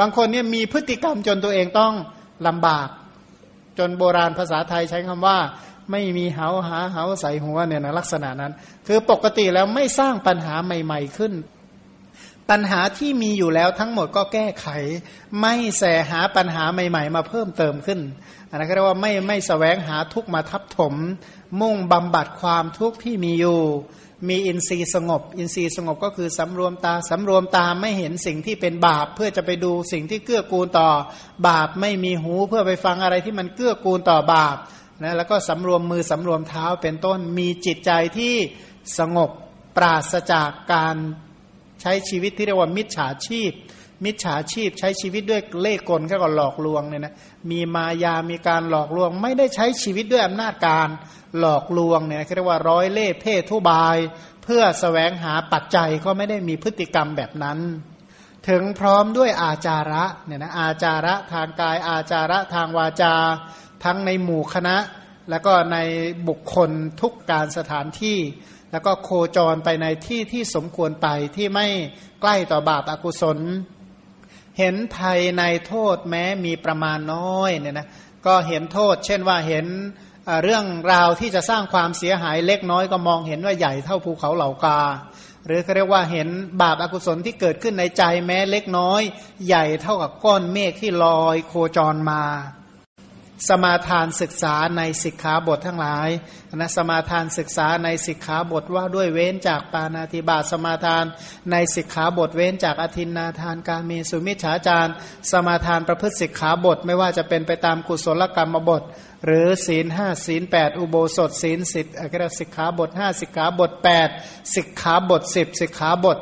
บางคนเนี่ยมีพฤติกรรมจนตัวเองต้องลำบาก จนโบราณภาษาไทยใช้คำว่า ไม่มีเหาหาเหาใส่หัวเนี่ยนะลักษณะนั้น คือปกติแล้วไม่สร้างปัญหาใหม่ ๆขึ้น ปัญหาที่มีอยู่แล้วทั้งหมดก็แก้ไข ไม่แสหาปัญหาใหม่ ๆ มาเพิ่มเติมขึ้นอันนั้นก็เรียกว่าไม่ไม่สแสวงหาทุกมาทับถม มุ่งบำบัดความทุกข์ที่มีอยู่ มีอินทรีย์สงบ อินทรีย์สงบก็คือสำรวมตาสำรวมตาไม่เห็นสิ่งที่เป็นบาป เพื่อจะไปดูสิ่งที่เกื้อกูลต่อบาปไม่มีหูเพื่อไปฟังอะไรที่มันเกื้อกูลต่อบาปนะแล้วก็สำรวมมือสำรวมเท้าเป็นต้นมีจิตใจที่สงบปราศจากการใช้ชีวิตที่เรียกว่ามิจฉาชีพ มิจฉาชีพใช้ชีวิตด้วยเล่ห์กลแค่ก็หลอกลวงเนี่ยนะมีมายามีการหลอกลวง ไม่ได้ใช้ชีวิตด้วยอำนาจการ หลอกลวงเนี่ยเรียกว่าร้อยเล่ห์เพ่ทุบาย เพื่อสแสวงหาปัจจัยก็ไม่ได้มีพฤติกรรมแบบนั้น ถึงพร้อมด้วยอาจาระเนี่ยนะอาจาระทางกายอาจาระทางวาจา ทั้งในหมู่คณะ แล้วก็ในบุคคลทุกการสถานที่ แล้วก็โคจรไปในที่ที่สมควรไปที่ไม่ใกล้ต่อบาปอากุศล เห็นภัยในโทษแม้มีประมาณน้อยเนี่ยนะก็เห็นโทษ เช่นว่าเห็น เรื่องราวที่จะสร้างความเสียหายเล็กน้อยก็มองเห็นว่าใหญ่เท่าภูเขาเหล่ากา หรือเขาเรียกว่าเห็นบาปอากุศลที่เกิดขึ้นในใจแม้เล็กน้อย ใหญ่เท่ากับก้อนเมฆที่ลอยโคจรมา สมาทานศึกษาในสิกขาบททั้งหลายนะสมาทานศึกษาในสิกขาบทว่าด้วยเว้นจากปานาติบาสมาทานในสิกขาบทเว้นจากอธินนาทานการเมสุมิชฌาจารสมาทานประพฤติสิกขาบทไม่ว่าจะเป็นไปตามกุศลกรรมบท หรือศีลห้าศีลแปดอุโบสถศีลสิทธิ์อักรสิกขาบทห้าสิกขาบทแปดสิกขาบทสิบสิกขาบท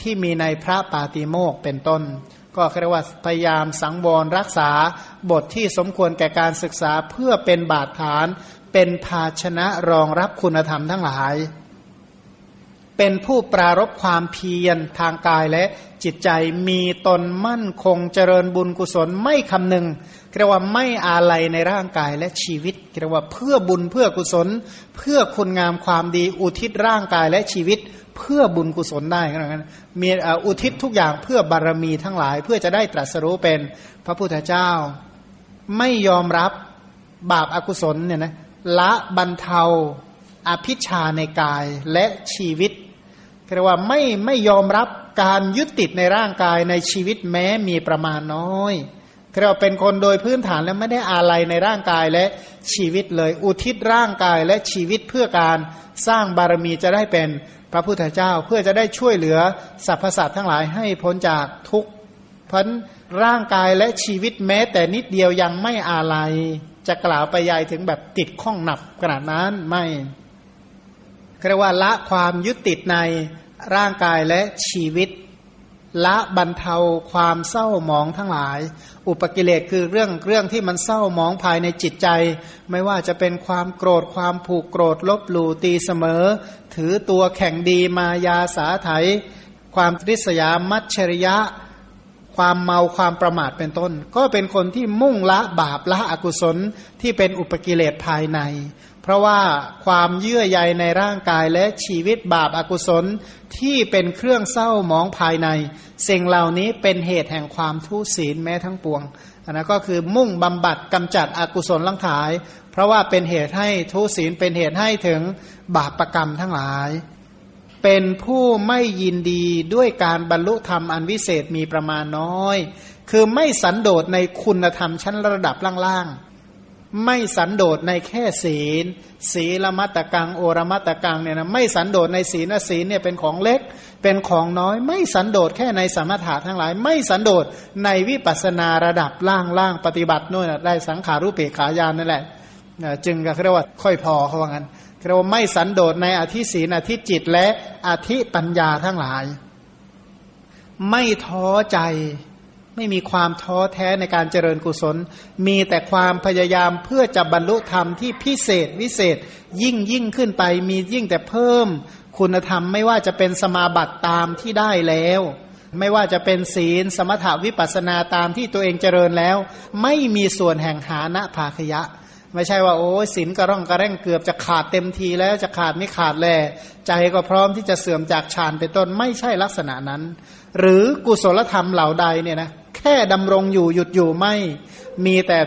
ที่มีในพระปาติโมกเป็นต้น ก็เรียกว่าพยายามสังวรรักษาบทที่สมควรแก่การศึกษาเพื่อเป็นบาดฐาน เป็นภาชนะรองรับคุณธรรมทั้งหลาย เป็นผู้ปรารบความเพียรทางกายและจิตใจมีตนมั่นคงเจริญบุญกุศลไม่คำนึงเรียกว่าไม่อาลัยในร่างกายและชีวิตเรียกว่าเพื่อบุญเพื่อกุศล เพื่อคุณงามความดีอุทิศร่างกายและชีวิต เพื่อบุญกุศลได้ก็แล้วกันมีอุทิศทุกอย่างเพื่อบารมีทั้งหลาย เพื่อจะได้ตรัสรู้เป็นพระพุทธเจ้า ไม่ยอมรับบาปอากุศลเนี่ยนะละบรรเทา อภิชาในกายและชีวิตเรียกว่าไม่ไม่ยอมรับการยึดติดในร่างกายในชีวิตแม้มีประมาณน้อยเราเป็นคนโดยพื้นฐานแล้วไม่ได้อาลัยในร่างกายและชีวิตเลย อุทิศร่างกายและชีวิตเพื่อการสร้างบารมีจะได้เป็นพระพุทธเจ้าเพื่อจะได้ช่วยเหลือสรรพสัตว์ทั้งหลายให้พ้นจากทุกข์พันร่างกายและชีวิตแม้แต่นิดเดียวยังไม่อาลัยจะกล่าวไปยายถึงแบบติดข้องหนับขนาดนั้นไม่ เรียกว่าละความยึดติดในร่างกายและชีวิต ละบรรเทาความเศร้าหมองทั้งหลาย อุปกิเลสคือเรื่องเรื่องที่มันเศร้าหมองภายในจิตใจ ไม่ว่าจะเป็นความโกรธความผูกโกรธลบหลู่ตีเสมอ ถือตัวแข่งดีมายาสาไถความริษยามัจฉริยะ ความเมาความประมาทเป็นต้น ก็เป็นคนที่มุ่งละบาปละอกุศลที่เป็นอุปกิเลสภายใน เพราะว่าความเยื่อใยในร่างกายและชีวิตบาปอากุศลที่เป็นเครื่องเศร้ามองภายใน สิ่งเหล่านี้เป็นเหตุแห่งความทุศีลแม้ทั้งปวงอันนั้นก็คือมุ่งบำบัดกำจัดอกุศลลังขาย เพราะว่าเป็นเหตุให้ทุศีลเป็นเหตุให้ถึงบาปประกรรมทั้งหลาย เป็นผู้ไม่ยินดีด้วยการบรรลุธรรมอันวิเศษมีประมาณน้อย คือไม่สันโดษในคุณธรรมชั้นระดับล่างๆ ไม่สันโดษในแค่ศีล ศีลมัตกังโอรมัตกังเนี่ยนะไม่สันโดษในศีลศีลเนี่ยเป็นของเล็ก เป็นของน้อย ไม่สันโดษแค่ในสมถะทั้งหลาย ไม่สันโดษในวิปัสนาระดับล่างล่างปฏิบัตินู่นได้สังขารุปเปขายานนั่นแหละจึงก็เรียกว่าค่อยพอเขาว่างั้นเรียกว่าไม่สันโดษในอธิศีลอธิจิตและอธิปัญญาทั้งหลาย ไม่ท้อใจ ไม่มีความท้อแท้ในการเจริญกุศล มีแต่ความพยายามเพื่อจะบรรลุธรรมที่พิเศษวิเศษ ยิ่งยิ่งขึ้นไปมียิ่งแต่เพิ่ม คุณธรรมไม่ว่าจะเป็นสมาบัติตามที่ได้แล้ว ไม่ว่าจะเป็นศีล สมถาวิปัสนาตามที่ตัวเองเจริญแล้ว ไม่มีส่วนแห่งหานะภาคยะ ไม่ใช่ว่าโอ้ศีลกระร่องกระแร่งเกือบจะขาดเต็มทีแล้วจะขาดไม่ขาดแลใจก็พร้อมที่จะเสื่อมจากฌานเป็นต้นไม่ใช่ลักษณะนั้น หรือกุศลธรรมเหล่าใดเนี่ยนะ ค่ดำรงอยู่หยุดอยู่ไม่ มีแต่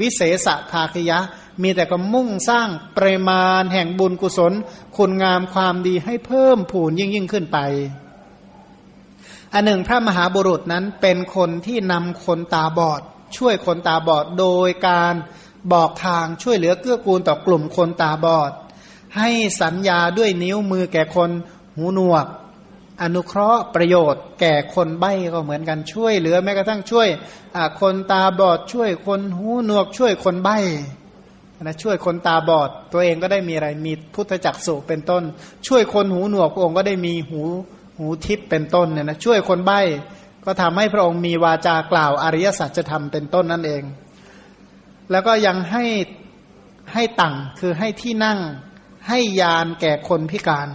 วิเศษภาคยะ มีแต่ก็มุ่งสร้างปริมาณแห่งบุญกุศล คุณงามความดีให้เพิ่มผูนยิ่งยิ่งขึ้นไป อันหนึ่งพระมหาบุรุษนั้นเป็นคนที่นำคนตาบอด ช่วยคนตาบอดโดยการบอกทางช่วยเหลือเกื้อกูลต่อกลุ่มคนตาบอด ให้สัญญาด้วยนิ้วมือแก่คนหูหนวก อนุเคราะห์ประโยชน์แก่คนใบ้ก็เหมือนกันช่วยเหลือแม้กระทั่งช่วยคนตาบอดช่วยคนหูหนวกช่วยคนใบ้นะช่วยคนตาบอด ตัวเองก็ได้มีอะไรมีพุทธจักสุเป็นต้น ช่วยคนหูหนวกพระองค์ก็ได้มีหูหูทิพย์เป็นต้นเนี่ยนะช่วยคนใบ้ก็ทำให้พระองค์มีวาจากล่าวอริยสัจจะทำเป็นต้นนั่นเอง แล้วก็ยังให้ให้ตังคือให้ที่นั่งให้ยานแก่คนพิการ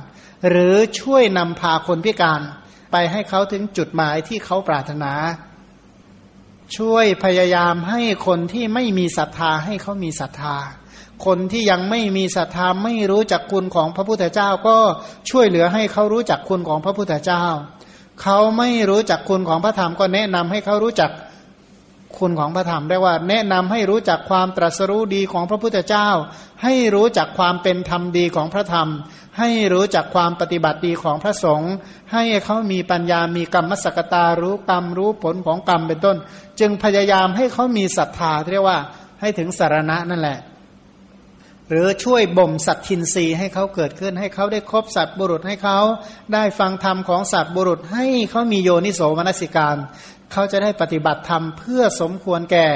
หรือช่วยนำพาคนพิการ ไปให้เขาถึงจุดหมายที่เขาปรารถนา ช่วยพยายามให้คนที่ไม่มีศรัทธาให้เขามีศรัทธา คนที่ยังไม่มีศรัทธาไม่รู้จักคุณของพระพุทธเจ้าก็ช่วยเหลือให้เขารู้จักคุณของพระพุทธเจ้า เขาไม่รู้จักคุณของพระธรรมก็แนะนำให้เขารู้จัก คุณของพระธรรมได้ว่า แนะนำให้รู้จักความตรัสรู้ดีของพระพุทธเจ้า ให้รู้จักความเป็นธรรมดีของพระธรรม ให้รู้จักความปฏิบัติดีของพระสงฆ์ให้เขามีปัญญามีกรรมสักตารู้กรรมรู้ผลของกรรมเป็นต้น จึงพยายามให้เขามีศรัทธาเรียกว่าให้ถึงสารณะนั่นแหละ หรือช่วยบ่มสัตทินรีให้เขาเกิดขึ้น ให้เขาได้ครบสัตบุรุษให้เขาได้ฟังธรรมของสัตบุรุษให้เขามีโยนิโสมนสิการ เขาจะได้ปฏิบัติธรรมเพื่อสมควรแก่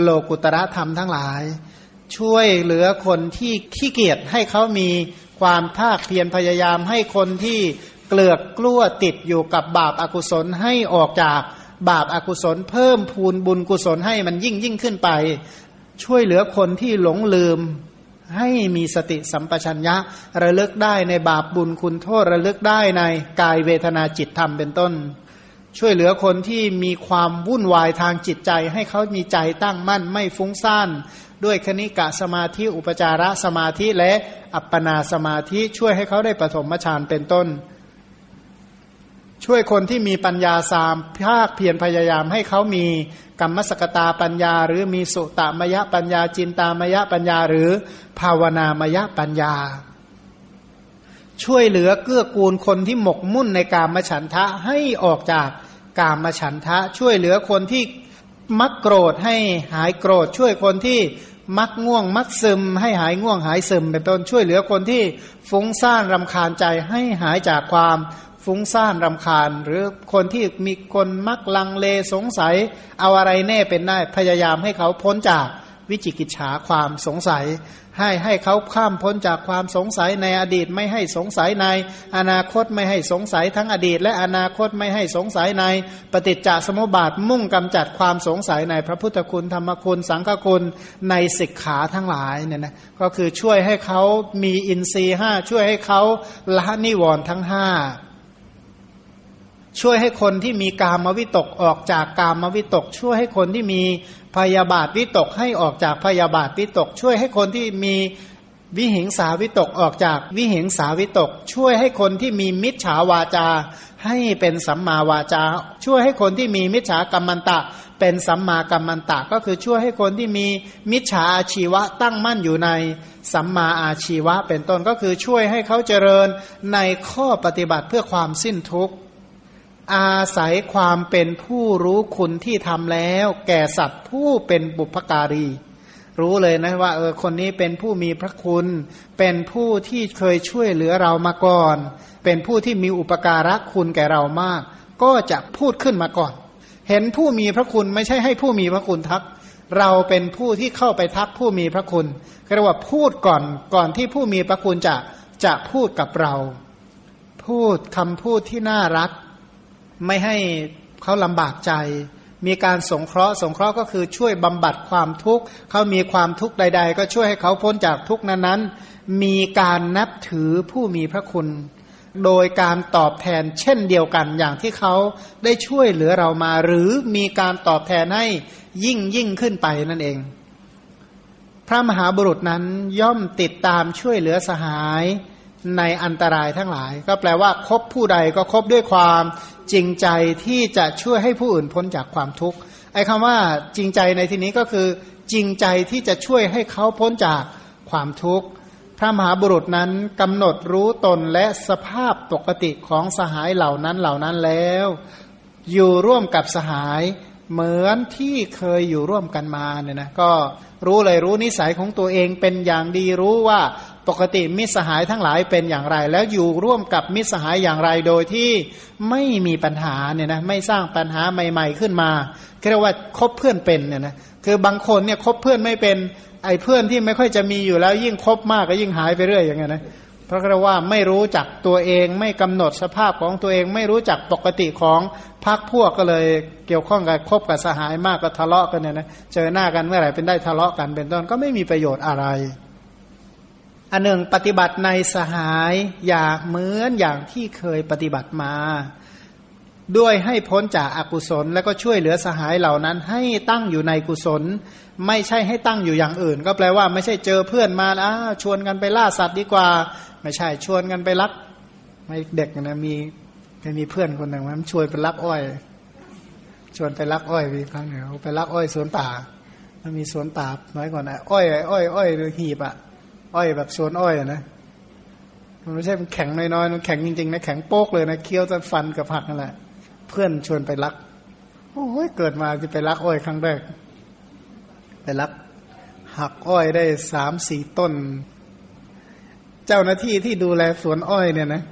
โลกุตระธรรมทั้งหลาย ช่วยเหลือคนที่ขี้เกียจให้เขามีความภาคเพียรพยายามให้คนที่เกลือกกลั้วติดอยู่กับบาปอากุศลให้ออกจากบาปอากุศล เพิ่มพูนบุญกุศลให้มันยิ่งยิ่งขึ้นไป ช่วยเหลือคนที่หลงลืมให้มีสติสัมปชัญญะ ระลึกได้ในบาปบุญคุณโทษระลึกได้ในกายเวทนาจิตธรรมเป็นต้น ช่วยเหลือคนที่มีความวุ่นวายทางจิตใจ ให้เขามีใจตั้งมั่นไม่ฟุ้งซ่านด้วยคณิกะสมาธิอุปจารสมาธิและอัปปนาสมาธิช่วยให้เขาได้ปฐมฌานเป็นต้น ช่วยคนที่มีปัญญาสามภาคเพียรพยายามให้เขามีกรรมสกตาปัญญา หรือมีสุตามยปัญญาจินตามยปัญญาหรือภาวนามยปัญญา ช่วยเหลือเกื้อกูลคนที่หมกมุ่นในการมฉันทะให้ออกจากกามฉันทะ ช่วยเหลือคนที่มักโกรธให้หายโกรธ ช่วยคนที่มักง่วงมักซึม ให้หายง่วงหายซึม เป็นต้นช่วยเหลือคนที่ฟุ้งซ่านรำคาญใจให้หายจากความฟุ้งซ่านรำคาญ หรือคนที่มีคนมักลังเลสงสัย เอาอะไรแน่เป็นได้พยายามให้เขาพ้นจากวิจิกิจฉาความสงสัย ให้ให้เขาข้ามพ้นจากความสงสัยในอดีตไม่ให้สงสัยใน อนาคตไม่ให้สงสัยทั้งอดีต และอนาคตไม่ให้สงสัยใน ปฏิจจสมุปบาทมุ่งกำจัดความสงสัยในพระพุทธคุณธรรมคุณ สังฆคุณในสิกขาทั้งหลายเนี่ยนะก็คือช่วยให้เขามีอินทรีย์ห้าช่วยให้เขาละนิวรณ์ทั้งห้าช่วยให้คนที่มีกามวิตกออกจากกามวิตก ช่วยให้คนที่มี พยาบาทวิตกให้ออกจากพยาบาทวิตก ช่วยให้คนที่มีวิหิงสาวิตกออกจากวิหิงสาวิตก ช่วยให้คนที่มีมิจฉาวาจา ให้เป็นสัมมาวาจา ช่วยให้คนที่มีมิจฉากรรมันตะ เป็นสัมมากัมมันตะ ก็คือช่วยให้คนที่มีมิจฉาอาชีวะตั้งมั่นอยู่ในสัมมาอาชีวะเป็นต้นก็คือช่วยให้เขาเจริญในข้อปฏิบัติเพื่อความสิ้นทุกข์ อาศัยความเป็นผู้รู้คุณที่ทำแล้ว แก่สัตว์ผู้เป็นบุพการี รู้เลยนะว่าเออคนนี้เป็นผู้มีพระคุณ เป็นผู้ที่เคยช่วยเหลือเรามาก่อน เป็นผู้ที่มีอุปการะคุณแก่เรามาก ก็จะพูดขึ้นมาก่อน เห็นผู้มีพระคุณไม่ใช่ให้ผู้มีพระคุณทัก เราเป็นผู้ที่เข้าไปทักผู้มีพระคุณเรียกว่าพูดก่อนก่อนที่ผู้มีพระคุณจะจะพูดกับเรา พูดคำพูดที่น่ารัก ไม่ให้เขาลำบากใจ มีการสงเคราะห์ สงเคราะห์ก็คือช่วยบำบัดความทุกข์เขามีความทุกข์ใด ๆ ก็ช่วยให้เขาพ้นจากทุกข์นั้นๆ มีการนับถือผู้มีพระคุณ โดยการตอบแทนเช่นเดียวกันอย่างที่เขาได้ช่วยเหลือเรามา หรือมีการตอบแทนให้ยิ่งยิ่งขึ้นไปนั่นเอง พระมหาบุรุษนั้นย่อมติดตามช่วยเหลือสหายในอันตรายทั้งหลาย ก็แปลว่าคบผู้ใดก็คบด้วยความ จริงใจที่จะช่วยให้ผู้อื่นพ้นจากความทุกข์ไอ้คำว่าจริงใจในที่นี้ก็คือ จริงใจที่จะช่วยให้เขาพ้นจากความทุกข์พระมหาบุรุษนั้นกำหนดรู้ตนและสภาพปกติของสหายเหล่านั้นเหล่านั้นแล้ว อยู่ร่วมกับสหายเหมือนที่เคยอยู่ร่วมกันมาเนี่ยนะก็รู้เลยรู้นิสัยของตัวเองเป็นอย่างดีรู้ว่า ปกติมิสหายทั้งหลายเป็นอย่างไร แล้วอยู่ร่วมกับมิสหายอย่างไรโดยที่ไม่มีปัญหาเนี่ยนะไม่สร้างปัญหาใหม่ ๆขึ้นมาเรียกว่าคบเพื่อนเป็นเนี่ยนะคือบางคนเนี่ยคบเพื่อนไม่เป็นไอ้เพื่อนที่ไม่ค่อยจะมีอยู่แล้วยิ่งคบมากก็ยิ่งหายไปเรื่อยอย่างเงี้ยนะเพราะว่าไม่รู้จักตัวเองไม่กำหนดสภาพของตัวเองไม่รู้จักปกติของพักพวกก็เลยเกี่ยวข้องกับคบกับสหายมากก็ทะเลาะกันเนี่ยนะเจอหน้ากันเมื่อไหร่เป็นได้ทะเลาะกันเป็นต้นก็ไม่มีประโยชน์อะไร อันหนึ่งปฏิบัติในสหายอยากเหมือนอย่างที่เคยปฏิบัติมา ด้วยให้พ้นจากอากุศล แล้วก็ช่วยเหลือสหายเหล่านั้น ให้ตั้งอยู่ในกุศล ไม่ใช่ให้ตั้งอยู่อย่างอื่น ก็แปลว่าไม่ใช่เจอเพื่อนมาอ้าชวนกันไปล่าสัตว์ดีกว่า ไม่ใช่ชวนกันไปลักไม่เด็กนะมีมีเพื่อนคนหนึ่งมันชวนไปลักอ้อย ชวนไปลักอ้อยมีครั้งหนึ่งไปลักอ้อยสวนป่ามันมีสวนป่าน้อยก่อนนะอ้อยอ้อยอ้อยหีบอะ อ้อยแบบสวนอ้อยนะมันไม่ใช่มันแข็งน้อยๆมันแข็งจริงๆนะแข็งโป๊กเลยนะเคี้ยวจนฟันกับผักนั่นแหละเพื่อนชวนไปลัก โอ้ยเกิดมาจะไปลักอ้อยครั้งแรก ไปลัก หักอ้อยได้สามสี่ต้น เจ้าหน้าที่ที่ดูแลสวนอ้อยเนี่ยนะ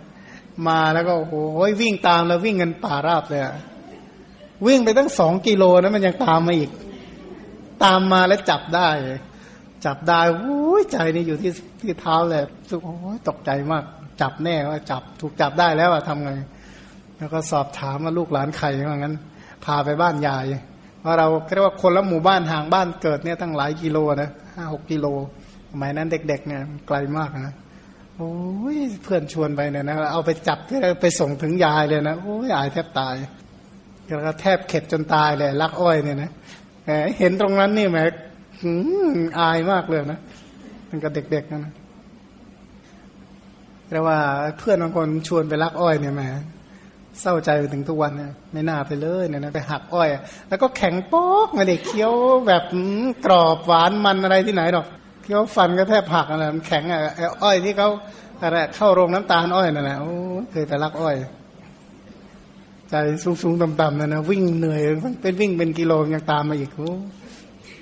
มาแล้วก็โอ้โหวิ่งตามแล้ววิ่งกันป่าราบเลยวิ่งไปตั้งสองกิโลนะมันยังตามมาอีก ตามมาแล้วจับได้ จับได้โใจนี่อยู่ที่ที่เท้าเลยสุโอ้ยตกใจมาก จับแน่ว่าจับถูกจับได้แล้วอะทำไง แล้วก็สอบถามว่าลูกหลานใครว่างั้น พาไปบ้านยายเพราะเราเรียกว่าคนละหมู่บ้านห่างบ้านเกิดเนี่ยตั้งหลายกิโลนะห้าหกกิโลสมัยนั้นเด็ก ๆ เนี่ยไกลมากนะโอ้ยเพื่อนชวนไปเนี่ยนะเอาไปจับไปส่งถึงยายเลยนะโอ้ยอายแทบตายแล้วก็แทบเข็ดจนตายเลยลักอ้อยเนี่ยนะเห็นตรงนั้นนี่แหมอายมากเลยนะ มันก็เด็กๆนะแต่ว่าเพื่อนบางคนชวนไปลักอ้อยเนี่ยแหมเศร้าใจไปถึงทุกวันเนี่ยไม่น่าไปเลยเนี่ยนะไปหักอ้อย แล้วก็แข็งป๊อกไม่ได้เคี้ยวแบบกรอบหวานมันอะไรที่ไหนหรอกเคี้ยวฟันก็แทบผักอะไรมันแข็งอะอ้อยที่เขาอะไรเข้าโรงน้ำตาลอ้อยนั่นแหละโอ้เคยไปรักอ้อย ใจสูงๆต่ำๆนั่นนะวิ่งเหนื่อยเป็นวิ่งเป็นกิโลยังตามมาอีกโอ้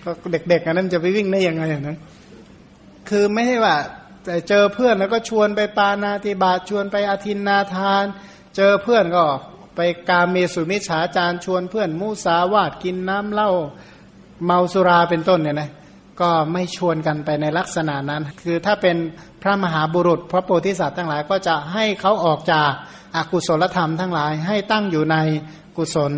ก็เด็กๆอันนั้นจะไปวิ่งได้ยังไงนะ คือไม่ใช่ว่าแต่เจอเพื่อนแล้วก็ชวนไปปานาติบาชวนไปอาทินนาทาน เจอเพื่อนก็ไปกาเมสุมิฉาจารชวนเพื่อนมูสาวาดกินน้ำเหล้าเมาสุราเป็นต้นเนี่ยนะก็ไม่ชวนกันไปในลักษณะนั้น คือถ้าเป็นพระมหาบุรุษ พระโพธิสัตว์ทั้งหลายก็จะให้เขาออกจากอากุศลธรรมทั้งหลายให้ตั้งอยู่ในกุศล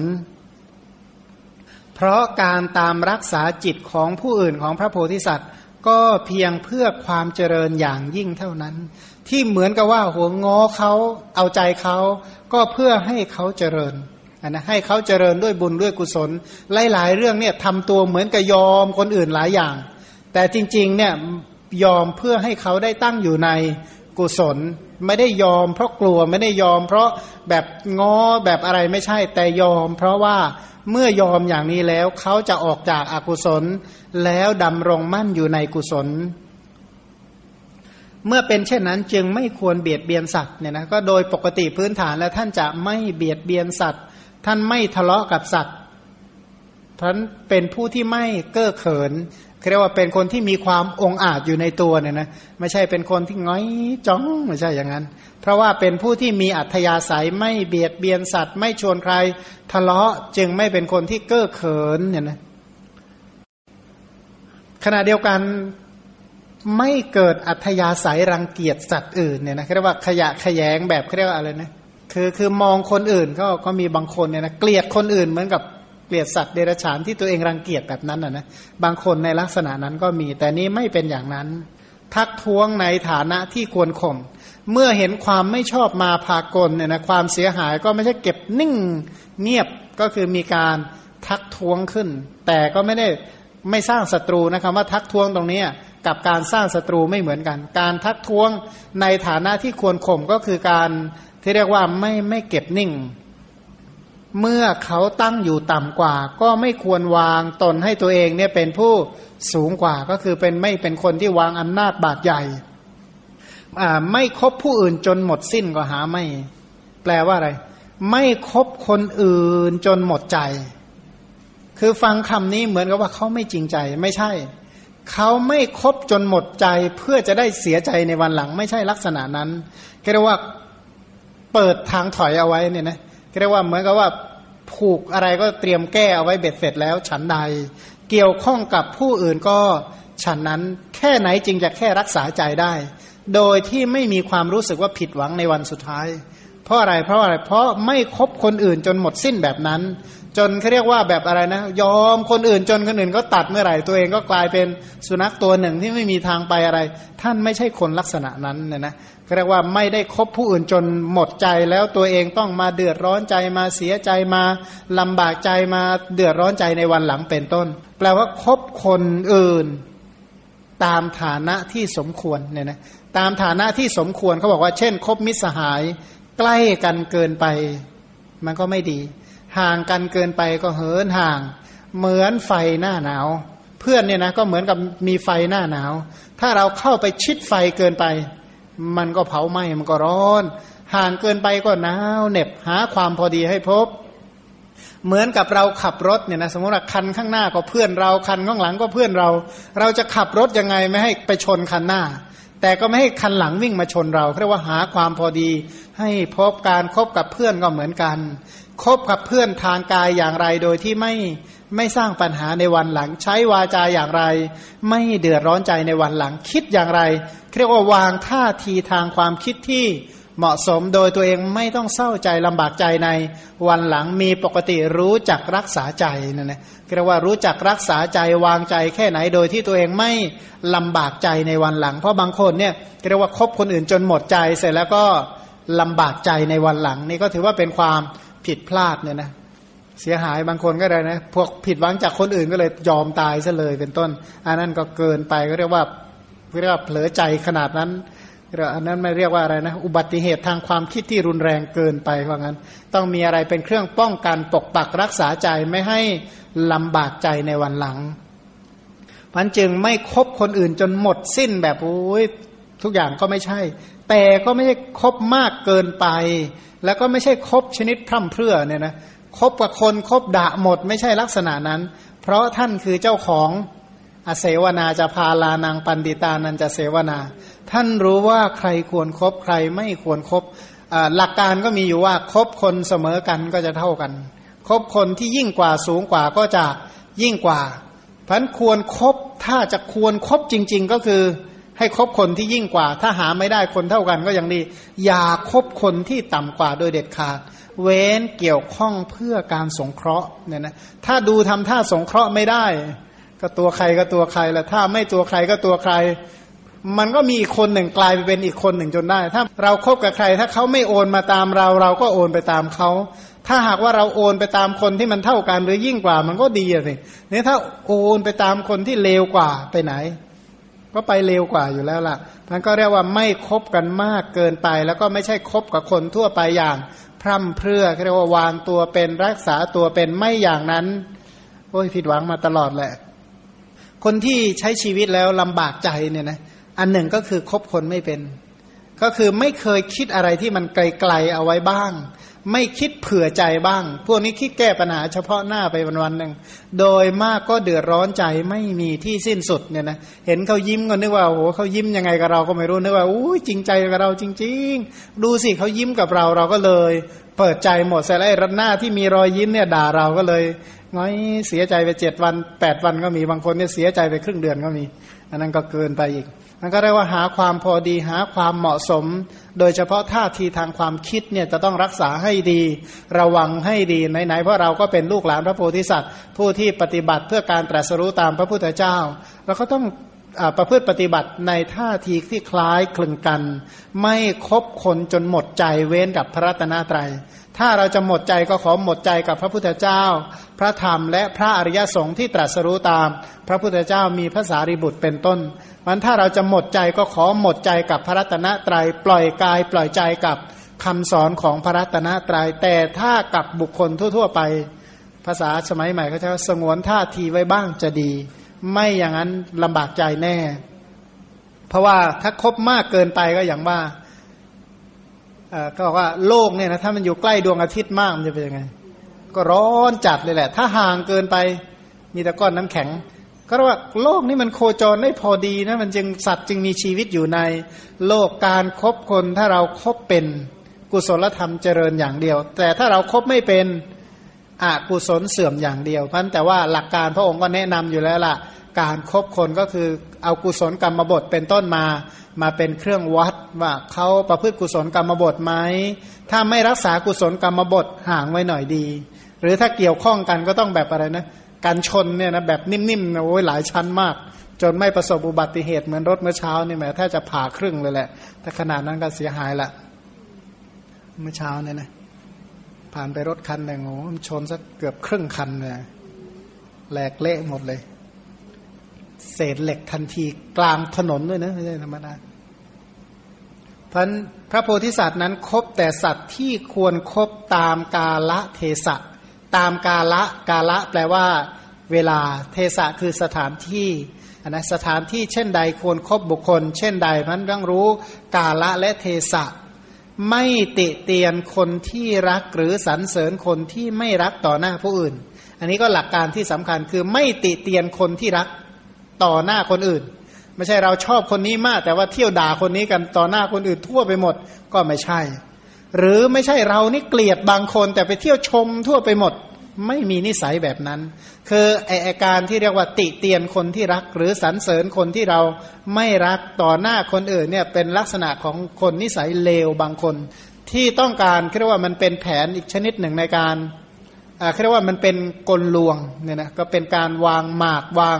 เพราะการตามรักษาจิตของผู้อื่นของพระโพธิสัตว์ ก็เพียงเพื่อความเจริญอย่างยิ่งเท่านั้น ที่เหมือนกับว่าหัวงอเขาเอาใจเขาก็เพื่อให้เขาเจริญนะให้เขาเจริญด้วยบุญด้วยกุศล หลาย ๆ เรื่องเนี่ยทำตัวเหมือนกับยอมคนอื่นหลายอย่าง แต่จริงๆเนี่ยยอมเพื่อให้เขาได้ตั้งอยู่ในกุศล ไม่ได้ยอม เพราะกลัวไม่ได้ยอม เพราะแบบง้อแบบอะไรไม่ใช่แต่ยอม เพราะว่าเมื่อยอมอย่างนี้แล้วเขาจะออกจากอากุศล แล้วดำรงมั่นอยู่ในกุศล เมื่อเป็นเช่นนั้นจึงไม่ควรเบียดเบียนสัตว์เนี่ยนะก็โดยปกติพื้นฐานแล้วท่านจะไม่เบียดเบียนสัตว์ ท่านไม่ทะเลาะกับสัตว์ท่านเป็นผู้ที่ไม่เก้อเขิน เรียกว่าเป็นคนที่มีความองอาจอยู่ในตัวเนี่ยนะไม่ใช่เป็นคนที่ง้อยจ้องไม่ใช่อย่างนั้น เพราะว่าเป็นผู้ที่มีอัธยาศัยไม่เบียดเบียนสัตว์ ไม่ชวนใครทะเลาะจึงไม่เป็นคนที่เก้อเขินเนี่ยนะขณะเดียวกันไม่เกิดอัธยาศัยรังเกียจสัตว์อื่นเนี่ยนะเรียกว่าขยะขยงแบบเรียกว่าอะไรนะคือคือมองคนอื่นก็ก็มีบางคนเนี่ยนะเกลียดคนอื่นเหมือนกับ เกลียดสัตว์เดรัจฉานที่ตัวเองรังเกียจแบบนั้นนะนะบางคนในลักษณะนั้นก็มี แต่นี้ไม่เป็นอย่างนั้น ทักท้วงในฐานะที่ควรข่มเมื่อเห็นความไม่ชอบมาพากลเนี่ยนะความเสียหายก็ไม่ใช่เก็บนิ่งเงียบก็คือมีการทักท้วงขึ้น แต่ก็ไม่ได้ไม่สร้างศัตรูนะครับว่าทักท้วงตรงนี้กับการสร้างศัตรูไม่เหมือนกัน การทักท้วงในฐานะที่ควรข่มก็คือการที่เรียกว่าไม่ไม่เก็บนิ่ง เมื่อเขาตั้งอยู่ต่ำกว่า ก็ไม่ควรวางตนให้ตัวเองเนี่ยเป็นผู้สูงกว่าก็คือเป็นไม่เป็นคนที่วางอำนาจบาดใหญ่ไม่คบผู้อื่นจนหมดสิ้นก็หาไม่ แปลว่าอะไร ไม่คบคนอื่นจนหมดใจ คือฟังคำนี้เหมือนกับว่าเขาไม่จริงใจไม่ใช่ เขาไม่คบจนหมดใจเพื่อจะได้เสียใจในวันหลัง ไม่ใช่ลักษณะนั้นเรียกว่าเปิดทางถอยเอาไว้เนี่ยนะ เรียกว่าเหมือนกับว่าผูกอะไรก็เตรียมแก้เอาไว้เบ็ดเสร็จแล้ว ฉันใด เกี่ยวข้องกับผู้อื่นก็ฉันนั้นแค่ไหนจริงจะแค่รักษาใจได้ โดยที่ไม่มีความรู้สึกว่าผิดหวังในวันสุดท้าย เพราะอะไรเพราะอะไรเพราะไม่คบคนอื่นจนหมดสิ้นแบบนั้น จนเขาเรียกว่าแบบอะไรนะ ยอมคนอื่นจนคนอื่นก็ตัดเมื่อไหร่ตัวเองก็กลายเป็นสุนัขตัวหนึ่งที่ไม่มีทางไปอะไร ท่านไม่ใช่คนลักษณะนั้นเนี่ยนะ เรียกว่าไม่ได้คบผู้อื่นจนหมดใจแล้วตัวเองต้องมาเดือดร้อนใจมาเสียใจมาลำบากใจมาเดือดร้อนใจในวันหลังเป็นต้น แปลว่าคบคนอื่น ตามฐานะที่สมควรเนี่ยนะตามฐานะที่สมควรเขาบอกว่า เช่น คบมิตรสหาย ใกล้กันเกินไป มันก็ไม่ดี ห่างกันเกินไปก็เหินห่าง เหมือนไฟหน้าหนาว เพื่อนเนี่ยนะก็เหมือนกับมีไฟหน้าหนาว ถ้าเราเข้าไปชิดไฟเกินไป มันก็เผาไหม้มันก็ร้อน ห่างเกินไปก็หนาวเหน็บหาความพอดีให้พบ เหมือนกับเราขับรถเนี่ยนะสมมติว่าคันข้างหน้าก็เพื่อนเราคันข้างหลังก็เพื่อนเรา เราจะขับรถยังไงไม่ให้ไปชนคันหน้า แต่ก็ไม่ให้คันหลังวิ่งมาชนเราเรียกว่าหาความพอดี ให้พบการครบกับเพื่อนก็เหมือนกันคบกับเพื่อนทางกายอย่างไรโดยที่ไม่ ไม่สร้างปัญหาในวันหลัง ใช้วาจาอย่างไร ไม่เดือดร้อนใจในวันหลัง คิดอย่างไรเรียกว่าวางท่าทีทางความคิดที่เหมาะสมโดยตัวเองไม่ต้องเศร้าใจลำบากใจในวันหลังมีปกติรู้จักรักษาใจนั่นนะเรียกว่ารู้จักรักษาใจวางใจแค่ไหนโดยที่ตัวเองไม่ลำบากใจในวันหลัง เพราะบางคนเนี่ยเรียกว่าคบคนอื่นจนหมดใจเสร็จแล้วก็ลำบากใจในวันหลัง นี่ก็ถือว่าเป็นความผิดพลาดเนี่ยนะ เสียหายบางคนก็ได้นะ พวกผิดหวังจากคนอื่นก็เลยยอมตายซะเลยเป็นต้น อันนั้นก็เกินไปก็เรียกว่าเรียกว่าเผลอใจขนาดนั้นอันนั้นไม่เรียกว่าอะไรนะ อุบัติเหตุทางความคิดที่รุนแรงเกินไปว่างั้น ต้องมีอะไรเป็นเครื่องป้องกันปกปักรักษาใจไม่ให้ลำบากใจในวันหลังมันจึงไม่คบคนอื่นจนหมดสิ้นแบบโอ้ยทุกอย่างก็ไม่ใช่ แต่ก็ไม่ใช่คบมากเกินไป แล้วก็ไม่ใช่คบชนิดพร่ำเพรื่อเนี่ยนะ คบกับคนคบด่าหมดไม่ใช่ลักษณะนั้น เพราะท่านคือเจ้าของอเสวนาจะพาลานางปันติตานันจะเสวนา ท่านรู้ว่าใครควรครบใครไม่ควรครบหลักการก็มีอยู่ว่าคบคนเสมอกันก็จะเท่ากันคบคนที่ยิ่งกว่าสูงกว่าก็จะยิ่งกว่าพันควรครบถ้าจะควรครบจริง ๆ ก็คือให้คบคนที่ยิ่งกว่า ถ้าหาไม่ได้คนเท่ากันก็ยังดี อย่าคบคนที่ต่ำกว่าโดยเด็ดขาด เว้นเกี่ยวข้องเพื่อการสงเคราะห์เนี่ยนะถ้าดูทำท่าสงเคราะห์ไม่ได้ ก็ตัวใครก็ตัวใครละถ้าไม่ตัวใครก็ตัวใคร มันก็มีอีกคนหนึ่งกลายไปเป็นอีกคนหนึ่งจนได้ ถ้าเราครบกับใคร ถ้าเขาไม่โอนมาตามเรา เราก็โอนไปตามเขาถ้าหากว่าเราโอนไปตามคนที่มันเท่ากันหรือยิ่งกว่ามันก็ดีสินี่ถ้าโอนไปตามคนที่เลวกว่าไปไหน ก็ไปเลวกว่าอยู่แล้วล่ะมันก็เรียกว่าไม่คบกันมากเกินไป แล้วก็ไม่ใช่คบกับคนทั่วไปอย่าง พร่ำเพรื่อเรียกว่าวางตัวเป็นรักษาตัวเป็นไม่อย่างนั้น โอ้ยผิดหวังมาตลอดแหละ คนที่ใช้ชีวิตแล้วลำบากใจเนี่ยนะอันหนึ่งก็คือคบคนไม่เป็น ก็คือไม่เคยคิดอะไรที่มันไกลๆเอาไว้บ้าง ไม่คิดเผื่อใจบ้าง พวกนี้คิดแก้ปัญหาเฉพาะหน้าไปวันวันหนึ่ง โดยมากก็เดือดร้อนใจไม่มีที่สิ้นสุดเนี่ยนะ เห็นเขายิ้มก็นึกว่าโอ้โหเขายิ้มยังไงกับเราก็ไม่รู้นึกว่าอู้จริงใจกับเราจริง ๆ ดูสิเขายิ้มกับเราเราก็เลย เปิดใจหมดแต่ไอ้รัหน้าที่มีรอยยิ้มเนี่ยด่าเราก็เลย น้อยเสียใจไปเจ็ดวันแปดวันก็มีบางคนเนี่ยเสียใจไปครึ่งเดือนก็มี อันนั้นก็เกินไปอีกมันก็เรียกว่าหาความพอดีหาความเหมาะสม โดยเฉพาะท่าทีทางความคิดเนี่ยจะต้องรักษาให้ดี ระวังให้ดีไหนๆเพราะเราก็เป็นลูกหลานพระโพธิสัตว์ ผู้ที่ปฏิบัติเพื่อการตรัสรู้ตามพระพุทธเจ้าเราก็ต้องประพฤติปฏิบัติในท่าทีที่คล้ายคลึงกัน ไม่คบคนจนหมดใจเว้นกับพระรัตนตรยัย ถ้าเราจะหมดใจก็ขอหมดใจกับพระพุทธเจ้า พระธรรมและพระอริยสงฆ์ที่ตรัสรู้ตาม พระพุทธเจ้ามีพระสารีบุตรเป็นต้นมันถ้าเราจะหมดใจก็ขอหมดใจกับพระรัตนตรยัยปล่อยกาย ปล่อยใจกับคำสอนของพระรัตนตรยัยแต่ถ้ากับบุคคลทั่ว ๆ ไป ภาษาสมัยใหม่เขาจะสงวนท่าทีไว้บ้างจะดี ไม่อย่างนั้นลำบากใจแน่ เพราะว่าถ้าคบมากเกินไปก็อย่างว่า ก็บอกว่าโลกเนี่ยนะถ้ามันอยู่ใกล้ดวงอาทิตย์มากมันจะเป็นยังไง ก็ร้อนจัดเลยแหละ ถ้าห่างเกินไปมีแต่ก้อนน้ำแข็ง ก็เรียกว่าโลกนี้มันโคจรได้พอดีนะมันจึงสัตว์จึงมีชีวิตอยู่ใน โลกการครบคนถ้าเราครบเป็นกุศลธรรมเจริญอย่างเดียว แต่ถ้าเราครบไม่เป็นอกุศลเสื่อมอย่างเดียว เพราะแต่ว่าหลักการพระองค์ก็แนะนำอยู่แล้วล่ะ การครบคนก็คือเอากุศลกรรมบทเป็นต้นมา มาเป็นเครื่องวัดว่าเขาประพฤติกุศลกรรมบทไหมถ้าไม่รักษากุศลกรรมบทห่างไว้หน่อยดี หรือถ้าเกี่ยวข้องกันก็ต้องแบบอะไรนะการชนเนี่ยนะแบบนิ่มๆนะโอ้ยหลายชั้นมาก จนไม่ประสบอุบัติเหตุเหมือนรถเมื่อเช้านี่แหมถ้าจะผ่าครึ่งเลยแหละแต่ขนาดนั้นก็เสียหายละเมื่อเช้าเนี่ยนะผ่านไปรถคันหนึ่งโอ้ชนสักเกือบครึ่งคันเลยแหลกเละหมดเลย เศษเหล็กทันทีกลางถนนด้วยนะไม่ใช่ธรรมดาพันพระโพธิสัตว์นั้นคบแต่สัตว์ที่ควรครบตามกาละเทศะตามกาละกาละแปลว่า เวลาเทศะคือสถานที่นะสถานที่เช่นใดควรครบบุคคล เช่นใดมันต้องรู้กาละและเทศะไม่ติเตียนคนที่รักหรือสรรเสริญคนที่ไม่รักต่อหน้าผู้อื่น อันนี้ก็หลักการที่สำคัญคือไม่ติเตียนคนที่รัก ต่อหน้าคนอื่น ไม่ใช่เราชอบคนนี้มาก แต่ว่าเที่ยวด่าคนนี้กันต่อหน้าคนอื่นทั่วไปหมดก็ไม่ใช่ หรือไม่ใช่เรานี่เกลียดบางคน แต่ไปเที่ยวชมทั่วไปหมด ไม่มีนิสัยแบบนั้น คือไออาการที่เรียกว่าติเตียนคนที่รัก หรือสรรเสริญคนที่เราไม่รักต่อหน้าคนอื่นเนี่ยเป็นลักษณะของคนนิสัยเลวบางคน ที่ต้องการเรียกว่ามันเป็นแผนอีกชนิดหนึ่งในการ เรียกว่ามันเป็นกลลวงเนี่ยนะก็เป็นการวางหมากวาง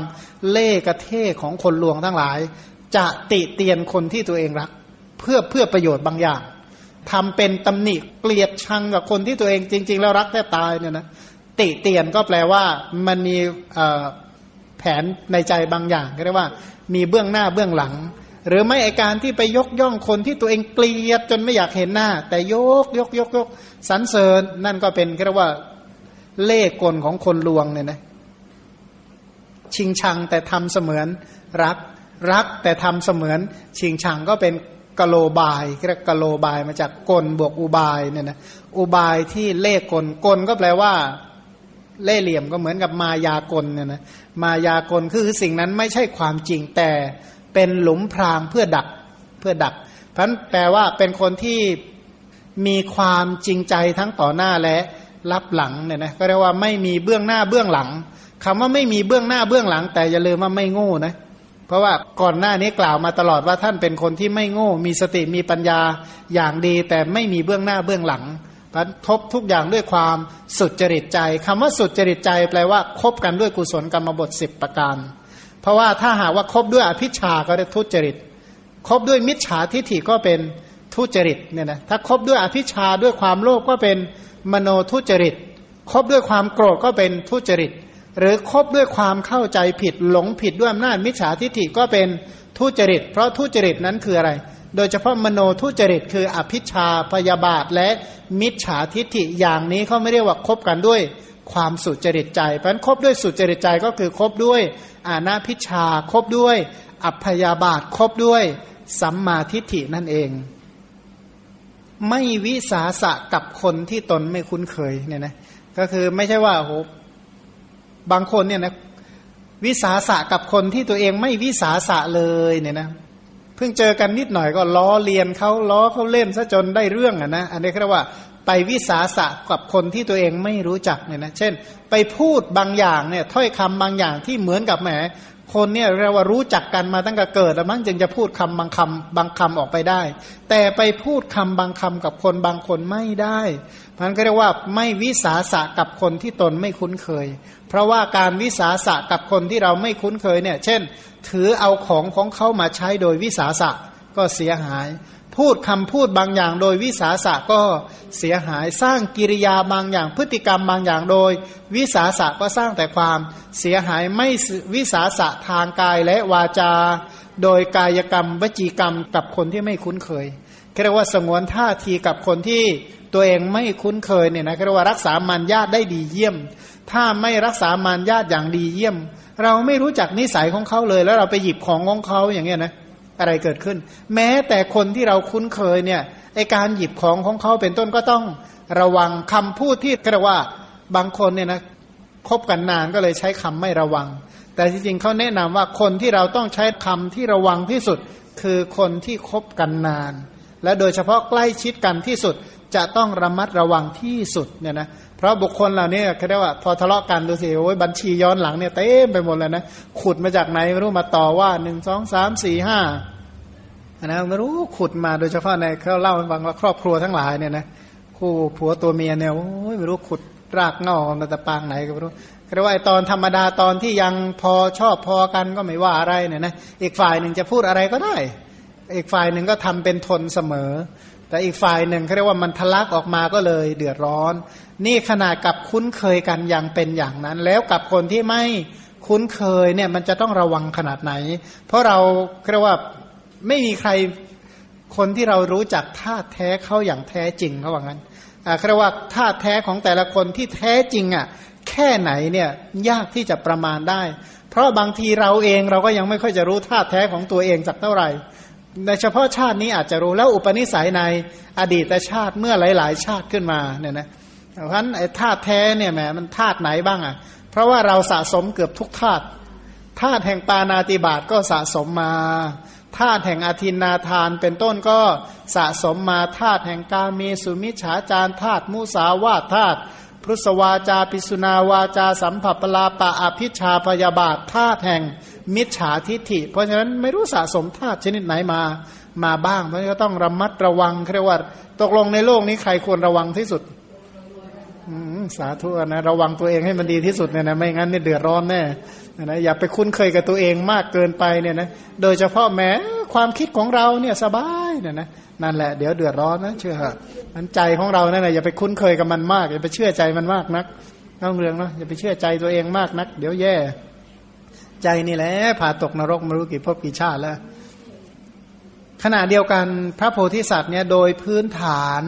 เล่กระเท่ของคนลวงทั้งหลาย จะติเตียนคนที่ตัวเองรัก เพื่อเพื่อประโยชน์บางอย่างทำเป็นตำหนิเกลียดชังกับคนที่ตัวเองจริง ๆ แล้วรักแทบตายเนี่ยนะติเตียนก็แปลว่ามันมีแผนในใจบางอย่างเรียกว่า มีเบื้องหน้าเบื้องหลัง หรือไม่ไอการที่ไปยกย่องคนที่ตัวเองเกลียดจนไม่อยากเห็นหน้า แต่ยกยกยกยกสรรเสริญนั่นก็เป็นเรียกว่า เล่กลของคนลวงเนี่ยนะชิงชังแต่ทำเสมือนรัก รักแต่ทำเสมือน ชิงชังก็เป็นกโลบายเรียกกโลบายมาจากกลบวกอุบายเนี่ยนะอุบายที่เล่กลกลก็แปลว่า เล่เหลี่ยมก็เหมือนกับมายากลเนี่ยนะมายากลคือสิ่งนั้นไม่ใช่ความจริงแต่เป็นหลุมพรางเพื่อดักเพื่อดักเพราะแปลว่าเป็นคนที่มีความจริงใจทั้งต่อหน้าและ รับหลังเนี่ยนะก็เรียกว่าไม่มีเบื้องหน้าเบื้องหลังคำว่าไม่มีเบื้องหน้าเบื้องหลัง แต่อย่าลืมว่าไม่โง่นะเพราะว่าก่อนหน้านี้กล่าวมาตลอดว่าท่านเป็นคนที่ไม่โง่ มีสติมีปัญญาอย่างดี แต่ไม่มีเบื้องหน้าเบื้องหลังพันทบทุกอย่างด้วยความสุดจริตใจคำว่าสุดจริตใจแปลว่าคบกันด้วยกุศลกรรมบทสิบประการ เพราะว่าถ้าหากว่าคบด้วยอภิชาก็เรียกทุจริตคบด้วยมิจฉาทิฏฐิก็เป็นทุจริตเนี่ยนะถ้าคบด้วยอภิชาด้วยความโลภก็เป็น มโนทุจริต คบด้วยความโกรธก็เป็นทุจริต หรือคบด้วยความเข้าใจผิดหลงผิดด้วยอำนาจมิจฉาทิฏฐิก็เป็นทุจริต เพราะทุจริตนั้นคืออะไร โดยเฉพาะมโนทุจริตคืออภิชาพยาบาทและมิจฉาทิฏฐิอย่างนี้เขาไม่เรียกว่าคบกันด้วยความสุจริตใจ เพราะคบด้วยสุจริตใจก็คือคบด้วยอาณาพิชาคบด้วย อัพยาบาทคบด้วยสัมมาทิฏฐินั่นเอง ไม่วิสาสะกับคนที่ตนไม่คุ้นเคยเนี่ยนะก็คือไม่ใช่ว่าโหบางคนเนี่ยนะวิสาสะกับคนที่ตัวเองไม่วิสาสะเลยเนี่ยนะเพิ่งเจอกันนิดหน่อยก็ล้อเลียนเขาล้อเขาเล่นซะจนได้เรื่องอะนะอันนี้เรียกว่าไปวิสาสะกับคนที่ตัวเองไม่รู้จักเนี่ยนะเช่น ไปพูดบางอย่างเนี่ยถ้อยคำบางอย่างที่เหมือนกับแหม คนเนี่ยเราว่ารู้จักกันมาตั้งแต่เกิดแล้วมั้งจึงจะพูดคำบางคำบางคำออกไปได้ แต่ไปพูดคำบางคำกับคนบางคนไม่ได้มันก็เรียกว่าไม่วิสาสะกับคนที่ตนไม่คุ้นเคย เพราะว่าการวิสาสะกับคนที่เราไม่คุ้นเคยเนี่ย เช่น ถือเอาของของเขามาใช้โดยวิสาสะก็เสียหาย พูดคำพูดบางอย่างโดยวิสาสะก็เสียหายสร้างกิริยาบางอย่างพฤติกรรมบางอย่างโดย วิสาสะก็สร้างแต่ความเสียหายไม่วิสาสะทางกายและวาจา โดยกายกรรมวจีกรรมกับคนที่ไม่คุ้นเคยเรียกว่าสงวนท่าทีกับคนที่ตัวเองไม่คุ้นเคยเนี่ยนะเรียกว่ารักษามารยาทได้ดีเยี่ยม ถ้าไม่รักษามารยาทอย่างดีเยี่ยม เราไม่รู้จักนิสัยของเขาเลย แล้วเราไปหยิบของของเขาอย่างเงี้ยนะ อะไรเกิดขึ้น แม้แต่คนที่เราคุ้นเคยเนี่ยไอการหยิบของของเขาเป็นต้นก็ต้องระวังคำพูดที่เรียกว่าบางคนเนี่ยนะคบกันนานก็เลยใช้คำไม่ระวัง แต่จริงๆเขาแนะนำว่าคนที่เราต้องใช้คำที่ระวังที่สุด คือคนที่คบกันนาน และโดยเฉพาะใกล้ชิดกันที่สุดจะต้องระมัดระวังที่สุดเนี่ยนะ เพราะบุคคลเหล่านี้เขาเรียกว่าพอทะเลาะกันดูสิโอ้ยบัญชีย้อนหลังเนี่ยเต็มไปหมดเลยนะขุดมาจากไหนไม่รู้มาต่อว่าหนึ่งสองสามสี่ห้าอันนะไม่รู้ขุดมาโดยเฉพาะในเขาเล่าให้ฟังว่าครอบครัวทั้งหลายเนี่ยนะคู่ผัวตัวเมียเนี่ยโอ้ยไม่รู้ขุดรากเงามาแต่ปางไหนก็ไม่รู้เรียกว่าตอนธรรมดาตอนที่ยังพอชอบพอกันก็ไม่ว่าอะไรเนี่ยนะอีกฝ่ายหนึ่งจะพูดอะไรก็ได้ อีกฝ่ายหนึ่งก็ทำเป็นทนเสมอ แต่อีกฝ่ายหนึ่งเขาเรียกว่ามันทะลักออกมาก็เลยเดือดร้อน นี่ขนาดกับคุ้นเคยกันอย่างเป็นอย่างนั้น แล้วกับคนที่ไม่คุ้นเคยเนี่ยมันจะต้องระวังขนาดไหน เพราะเราเรียกว่าไม่มีใครคนที่เรารู้จักท่าแท้เขาอย่างแท้จริงเขาว่างั้นอ่าเรียกว่าท่าแท้ของแต่ละคนที่แท้จริงอะแค่ไหนเนี่ยยากที่จะประมาณได้ เพราะบางทีเราเองเราก็ยังไม่ค่อยจะรู้ท่าแท้ของตัวเองสักเท่าไหร่ ในเฉพาะชาตินี้อาจจะรู้แล้วอุปนิสัยในอดีตชาติเมื่อหลาย ๆ ชาติขึ้นมาเนี่ยนะเพราะฉะนั้นไอ้ธาตุแท้เนี่ยแหมมันธาตุไหนบ้างอะ เพราะว่าเราสะสมเกือบทุกธาตุธาตุแห่งปานาติบาตก็สะสมมาธาตุแห่งอธินนาทานเป็นต้นก็สะสมมาธาตุแห่งกาเมสุมิฉาจารธาตุมุสาวาธาตุ พุทธวาจาปิสุนาวาจา สัมผัสปลาปะอภิชาพยาบาทธาตุแห่ง มิจฉาทิฏฐิ เพราะฉะนั้นไม่รู้สะสมธาตุชนิดไหนมามาบ้าง เพราะฉะนั้นก็ต้องระมัดระวังเรียกว่าตกลงในโลกนี้ใครควรระวังที่สุดสาธุนะระวังตัวเองให้มันดีที่สุดเนี่ยนะไม่งั้นเนี่ยเดือดร้อนแน่นะอย่าไปคุ้นเคยกับตัวเองมากเกินไปเนี่ยนะโดยเฉพาะแม้ ความคิดของเราเนี่ยสบายเนี่ยนะนั่นแหละเดี๋ยวเดือดร้อนนะเชื่อมันใจของเราเนี่ยอย่าไปคุ้นเคยกับมันมากอย่าไปเชื่อใจมันมากนักต้องเรื่องเนาะอย่าไปเชื่อใจตัวเองมากนัก เดี๋ยวแย่ ใจนี่แหละผ่าตกนรกไม่รู้กี่ภพกี่ชาติแล้วขณะเดียวกันพระโพธิสัตว์เนี่ยโดยพื้นฐาน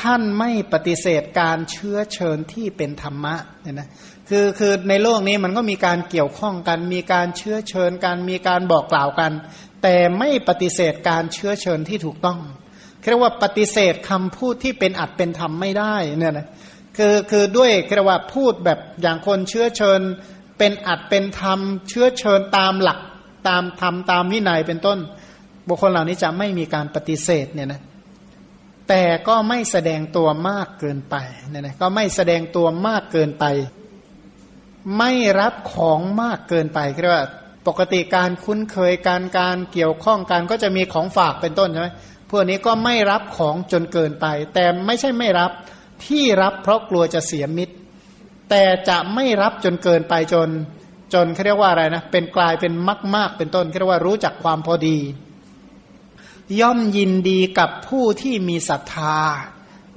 ท่านไม่ปฏิเสธการเชื้อเชิญที่เป็นธรรมะเนี่ยนะคือคือในโลกนี้มันก็มีการเกี่ยวข้องกัน มีการเชื้อเชิญกัน มีการบอกกล่าวกัน แต่ไม่ปฏิเสธการเชื้อเชิญที่ถูกต้องเรียกว่าปฏิเสธคำพูดที่เป็นอัดเป็นธรรมไม่ได้เนี่ยนะคือคือด้วยเรียกว่าพูดแบบอย่างคนเชื้อเชิญ เป็นอัดเป็นธรรม เชื้อเชิญตามหลักตามธรรมตามวินัยเป็นต้น บุคคลเหล่านี้จะไม่มีการปฏิเสธเนี่ยนะแต่ก็ไม่แสดงตัวมากเกินไปเนี่ยนะก็ไม่แสดงตัวมากเกินไป ไม่รับของมากเกินไปเรียกว่า ปกติการคุ้นเคยการการเกี่ยวข้องกันก็จะมีของฝากเป็นต้นใช่ไหมพวกนี้ก็ไม่รับของจนเกินไป แต่ไม่ใช่ไม่รับที่รับเพราะกลัวจะเสียมิตร แต่จะไม่รับจนเกินไปจนจนเขาเรียกว่าอะไรนะเป็นกลายเป็นมากมากเป็นต้นเขาเรียกว่ารู้จักความพอดี ย่อมยินดีกับผู้ที่มีศรัทธา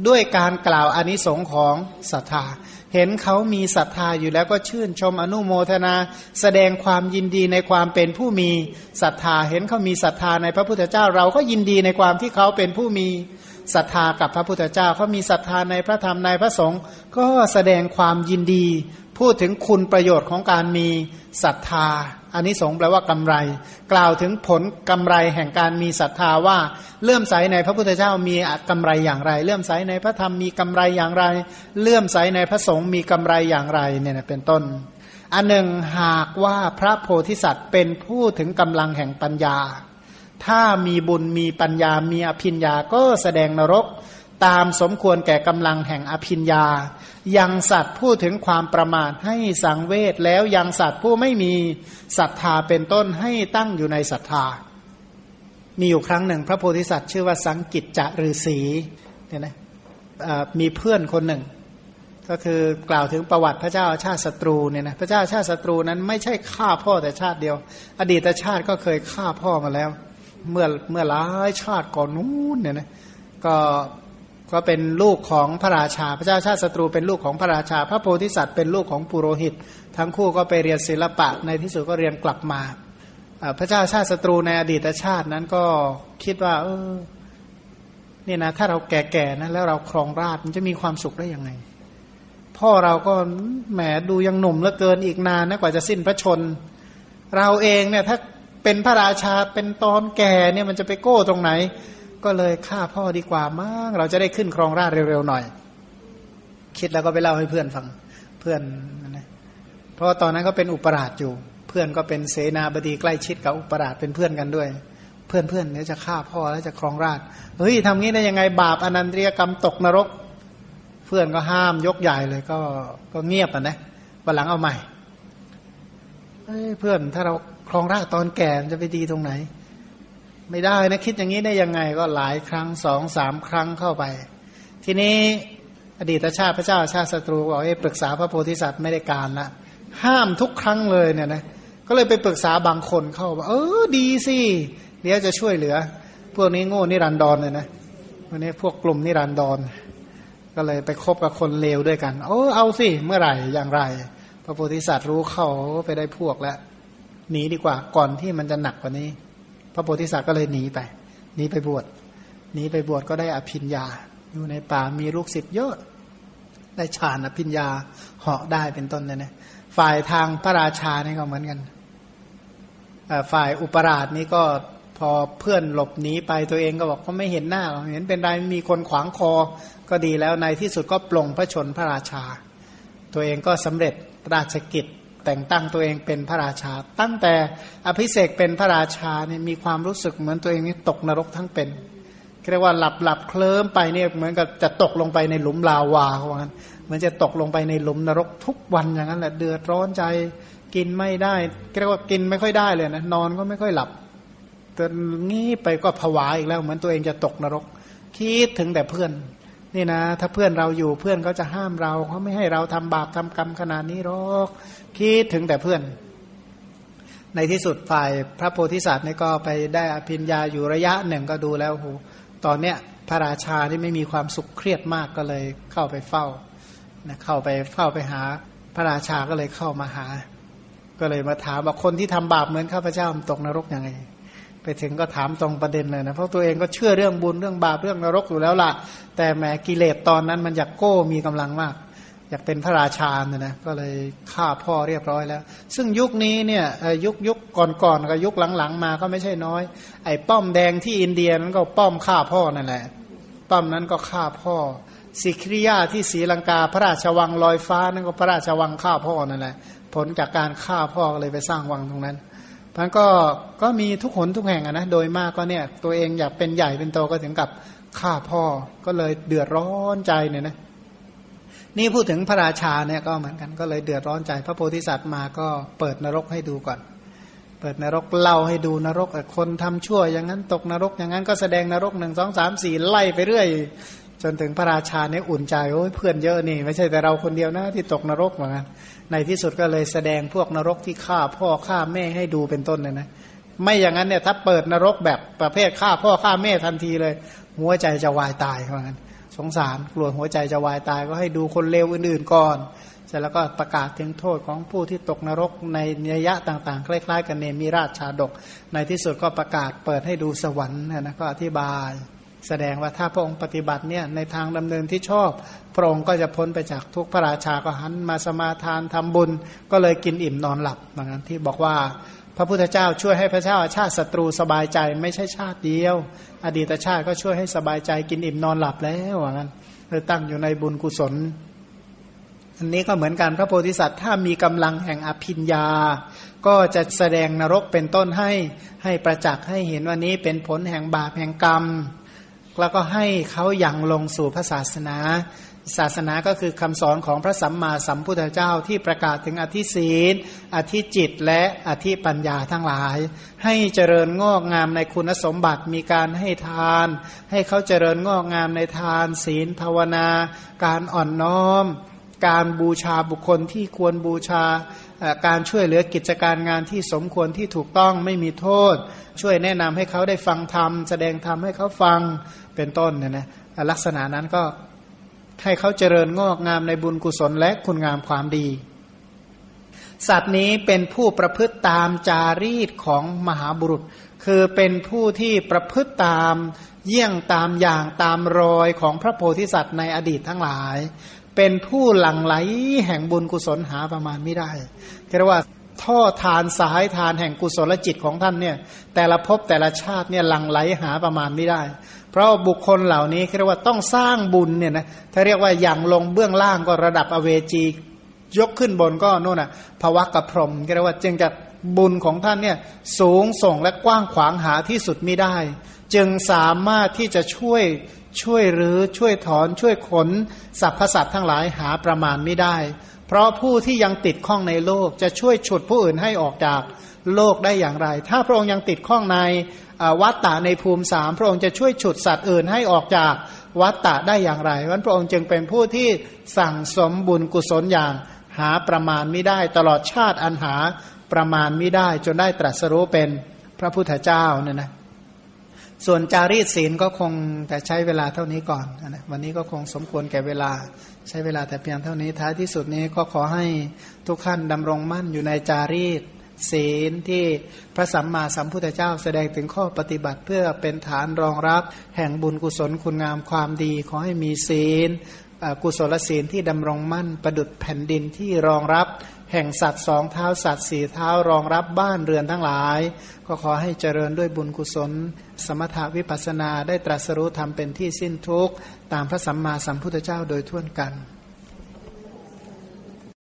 ด้วยการกล่าวอนิสงค์ของศรัทธา เห็นเขามีศรัทธาอยู่แล้วก็ชื่นชมอนุโมทนา แสดงความยินดีในความเป็นผู้มีศรัทธา เห็นเขามีศรัทธาในพระพุทธเจ้า เราก็ยินดีในความที่เขาเป็นผู้มีศรัทธากับพระพุทธเจ้าเขามีศรัทธาในพระธรรมในพระสงฆ์ก็แสดงความยินดี พูดถึงคุณประโยชน์ของการมีศรัทธา อันนี้สงแปลว่ากำไร กล่าวถึงผลกำไรแห่งการมีศรัทธาว่าเลื่อมใสในพระพุทธเจ้ามีกำไรอย่างไร เลื่อมใสในพระธรรมมีกำไรอย่างไร เลื่อมใสในพระสงฆ์มีกำไรอย่างไรเนี่ยเป็นต้น อันหนึ่งหากว่าพระโพธิสัตว์เป็นผู้ถึงกำลังแห่งปัญญา ถ้ามีบุญมีปัญญามีอภิญญาก็แสดงนรก ตามสมควรแก่กำลังแห่งอภิญญายังสัตว์พูดถึงความประมาทให้สังเวชแล้วยังสัตว์ผู้ไม่มีศรัทธาเป็นต้นให้ตั้งอยู่ในศรัทธา มีอยู่ครั้งหนึ่ง พระโพธิสัตว์ชื่อว่าสังกิจจฤษีเนี่ยนะมีเพื่อนคนหนึ่ง ก็คือกล่าวถึงประวัติพระเจ้าชาติศัตรูเนี่ยนะพระเจ้าชาติศัตรูนั้นไม่ใช่ฆ่าพ่อแต่ชาติเดียว อดีตชาติก็เคยฆ่าพ่อมาแล้ว เมื่อเมื่อหลายชาติก่อนนู้นเนี่ยนะก็ ก็เป็นลูกของพระราชา พระเจ้าชาติศัตรูเป็นลูกของพระราชา พระโพธิสัตว์เป็นลูกของปุโรหิต ทั้งคู่ก็ไปเรียนศิลปะในที่สุดก็เรียนกลับมาพระเจ้าชาติศัตรูในอดีตชาตินั้นก็คิดว่า เออนี่นะถ้าเราแก่ๆนะแล้วเราครองราชมันจะมีความสุขได้ยังไง พ่อเราก็แหมดูยังหนุ่มเหลือเกินอีกนานนะกว่าจะสิ้นพระชน เราเองเนี่ยถ้าเป็นพระราชาเป็นตอนแก่เนี่ยมันจะไปโก้ตรงไหน ก็เลยฆ่าพ่อดีกว่ามั้งเราจะได้ขึ้นครองราชเร็วๆหน่อย คิดแล้วก็ไปเล่าให้เพื่อนฟังเพื่อนนะเพราะตอนนั้นก็เป็นอุปราชอยู่ เพื่อนก็เป็นเสนาบดีใกล้ชิดกับอุปราชเป็นเพื่อนกันด้วย เพื่อนเพื่อนเนี่ยจะฆ่าพ่อแล้วจะครองราชเฮ้ยทำงี้ได้ยังไงบาปอนันตริยกรรมตกนรก เพื่อนก็ห้ามยกใหญ่เลยก็ก็เงียบอะนะวันหลังเอาใหม่เฮ้ยเพื่อนถ้าเราครองราชตอนแก่จะไปดีตรงไหน ไม่ได้นะคิดอย่างนี้ได้ยังไงก็หลายครั้งสองสามครั้งเข้าไป ทีนี้อดีตชาติพระเจ้าชาติศัตรูบอกให้ปรึกษาพระโพธิสัตว์ไม่ได้การละห้ามทุกครั้งเลยเนี่ยนะก็เลยไปปรึกษาบางคนเข้าว่าเออดีสิเดี๋ยวจะช่วยเหลือ พวกนี้โง่นิรันดรเลยนะวันนี้พวกกลุ่มนิรันดรก็เลยไปคบกับคนเลวด้วยกันโอ้เอาสิเมื่อไหร่อย่างไร พระโพธิสัตว์รู้เข้าไปได้พวกแล้วหนีดีกว่าก่อนที่มันจะหนักกว่านี้ พระโพธิสัตว์ก็เลยหนีไปหนีไปบวชหนีไปบวชก็ได้อภิญญา อยู่ในป่ามีลูกศิษย์เยอะ ได้ฌานอภิญญาเหาะได้เป็นต้นเนี่ยนะฝ่ายทางพระราชานี่ก็เหมือนกันฝ่ายอุปราชนี่ก็พอเพื่อนหลบหนีไปตัวเองก็บอกเขาไม่เห็นหน้าเห็นเป็นไรมีคนขวางคอก็ดีแล้วในที่สุดก็ปลงพระชนพระราชา ตัวเองก็สำเร็จราชกิจ แต่งตั้งตัวเองเป็นพระราชา ตั้งแต่อภิเษกเป็นพระราชาเนี่ยมีความรู้สึกเหมือนตัวเองนี่ตกนรกทั้งเป็นเรียกว่าหลับหลับเคลิ้มไปเนี่ยเหมือนกับจะตกลงไปในหลุมลาวาเขาบอกงั้นเหมือนจะตกลงไปในหลุมนรกทุกวันอย่างนั้นแหละเดือดร้อนใจกินไม่ได้เรียกว่ากินไม่ค่อยได้เลยนะนอนก็ไม่ค่อยหลับจนงี้ไปก็ผวาอีกแล้ว เหมือนตัวเองจะตกนรก คิดถึงแต่เพื่อน นี่นะ ถ้าเพื่อนเราอยู่เพื่อนเขาจะห้ามเราเขาไม่ให้เราทำบาปทำกรรมขนาดนี้หรอก คิดถึงแต่เพื่อน ในที่สุดฝ่ายพระโพธิสัตว์นี่ก็ไปได้อภิญญาอยู่ระยะหนึ่งก็ดูแล้วโหตอนเนี้ยพระราชาที่ไม่มีความสุขเครียดมากก็เลยเข้าไปเฝ้านะเข้าไปเฝ้าไปหา พระราชาก็เลยเข้ามาหา ก็เลยมาถามว่าคนที่ทำบาปเหมือนข้าพเจ้าตกนรกยังไง ไปถึงก็ถามตรงประเด็นเลยนะเพราะตัวเองก็เชื่อเรื่องบุญเรื่องบาปเรื่องนรกอยู่แล้วล่ะ แต่แหมกิเลสตอนนั้นมันอยากโก้มีกำลังมาก อยากเป็นพระราชาเนี่ยนะก็เลยฆ่าพ่อเรียบร้อยแล้ว ซึ่งยุคนี้เนี่ยยุคยุคก่อนๆกับยุคหลังๆ มาก็ไม่ใช่น้อย ไอ้ป้อมแดงที่อินเดียนั้นก็ป้อมฆ่าพ่อนั่นแหละ ป้อมนั้นก็ฆ่าพ่อสิคริยาที่ศรีลังกาพระราชวังลอยฟ้านั่นก็พระราชวังฆ่าพ่อนั่นแหละผลจากการฆ่าพ่อก็เลยไปสร้างวังตรงนั้นพันก็ก็มีทุกหนทุกแห่งนะโดยมากก็เนี่ยตัวเองอยากเป็นใหญ่เป็นโตก็ถึงกับฆ่าพ่อก็เลยเดือดร้อนใจเนี่ยนะ นี่พูดถึงพระราชาเนี่ยก็เหมือนกันก็เลยเดือดร้อนใจพระโพธิสัตว์มาก็เปิดนรกให้ดูก่อน เปิดนรกเล่าให้ดูนรกคนทำชั่ว อย่างนั้นตกนรกอย่างนั้นก็แสดงนรกหนึ่งสองสามสี่ไล่ไปเรื่อย จนถึงพระราชาเนี่ยอุ่นใจโอ้ยเพื่อนเยอะนี่ ไม่ใช่แต่เราคนเดียวนะที่ตกนรกเหมือนกันในที่สุดก็เลยแสดงพวกนรกที่ฆ่าพ่อฆ่าแม่ให้ดูเป็นต้นเลยนะไม่อย่างนั้นเนี่ยถ้าเปิดนรกแบบประเภทฆ่าพ่อฆ่าแม่ทันทีเลย หัวใจจะวายตายเหมือนกัน สงสารกลัวหัวใจจะวายตายก็ให้ดูคนเลวอื่นๆก่อน เสร็จแล้วก็ประกาศถึงโทษของผู้ที่ตกนรกในนิยะต่างๆ คล้ายๆ กันเนมีราชชาดก ในที่สุดก็ประกาศเปิดให้ดูสวรรค์นะก็อธิบาย แสดงว่าถ้าพระองค์ปฏิบัติเนี่ยในทางดำเนินที่ชอบ พระองค์ก็จะพ้นไปจากทุกพระราชาก็หันมาสมาทานทำบุญ ก็เลยกินอิ่มนอนหลับอย่างนั้นที่บอกว่า พระพุทธเจ้าช่วยให้พระเจ้าชาติศัตรูสบายใจ ไม่ใช่ชาติเดียว อดีตชาติก็ช่วยให้สบายใจกินอิ่มนอนหลับแล้วอย่างนั้นเลยตั้งอยู่ในบุญกุศล อันนี้ก็เหมือนกันพระโพธิสัตว์ถ้ามีกำลังแห่งอภิญญา ก็จะแสดงนรกเป็นต้นให้ให้ประจักษ์ให้เห็นว่านี้เป็นผลแห่งบาปแห่งกรรม แล้วก็ให้เขายัางลงสู่พระศาสนา ศาสนาก็คือคำสอนของพระสัมมาสัมพุทธเจ้าที่ประกาศถึงอธิศีล อธิจิตและอธิปัญญาทั้งหลาย ให้เจริญงอกงามในคุณสมบัติมีการให้ทาน ให้เขาเจริญงอกงามในทาน ศีลภาวนา การอ่อนน้อม การบูชาบุคคลที่ควรบูชาการช่วยเหลือกิจการงานที่สมควรที่ถูกต้องไม่มีโทษ ช่วยแนะนำให้เขาได้ฟังธรรมแสดงธรรมให้เขาฟังเป็นต้นเนี่ยนะลักษณะนั้นก็ ให้เขาเจริญงอกงามในบุญกุศลและคุณงามความดี สัตว์นี้เป็นผู้ประพฤติตามจารีตของมหาบุรุษ คือเป็นผู้ที่ประพฤติตามเยี่ยงตามอย่างตามรอยของพระโพธิสัตว์ในอดีตทั้งหลาย เป็นผู้หลั่งไหลแห่งบุญกุศลหาประมาณไม่ได้เรียกว่าท่อทานสายทานแห่งกุศลจิตของท่านเนี่ยแต่ละภพแต่ละชาติเนี่ยหลั่งไหลหาประมาณไม่ได้ เพราะบุคคลเหล่านี้เรียกว่าต้องสร้างบุญเนี่ยนะถ้าเรียกว่าอย่างลงเบื้องล่างก็ระดับอเวจียกขึ้นบนก็โน่นน่ะภวะกับพรมเรียกว่าจึงจะบุญของท่านเนี่ยสูงส่งและกว้างขวางหาที่สุดไม่ได้ จึงสามารถที่จะช่วยช่วยหรือช่วยถอนช่วยขนสรรพสัตว์ทั้งหลายหาประมาณไม่ได้ เพราะผู้ที่ยังติดข้องในโลกจะช่วยฉุดผู้อื่นให้ออกจากโลกได้อย่างไร ถ้าพระองค์ยังติดข้องใน วัตตะในภูมิสามพระองค์จะช่วยฉุดสัตว์อื่นให้ออกจากวัตตะได้อย่างไรวันพระองค์จึงเป็นผู้ที่สั่งสมบุญกุศลอย่างหาประมาณไม่ได้ตลอดชาติอันหาประมาณไม่ได้จนได้ตรัสรู้เป็นพระพุทธเจ้าเนี่ยนะส่วนจารีตศีลก็คงแต่ใช้เวลาเท่านี้ก่อนนะวันนี้ก็คงสมควรแก่เวลา ใช้เวลาแต่เพียงเท่านี้ท้ายที่สุดนี้ก็ขอให้ทุกท่านดำรงมั่นอยู่ในจารีต ศีลที่พระสัมมาสัมพุทธเจ้าแสดงถึงข้อปฏิบัติเพื่อเป็นฐานรองรับ แห่งบุญกุศลคุณงามความดี ขอให้มีศีลกุศลศีลที่ดำรงมั่นประดุดแผ่นดินที่รองรับ แห่งสัตว์สองเท้าสัตว์สี่เท้ารองรับบ้านเรือนทั้งหลาย ก็ขอให้เจริญด้วยบุญกุศล สมถาวิปัสนาได้ตรัสรู้ทำเป็นที่สิ้นทุกข์ ตามพระสัมมาสัมพุทธเจ้าโดยทั่วกัน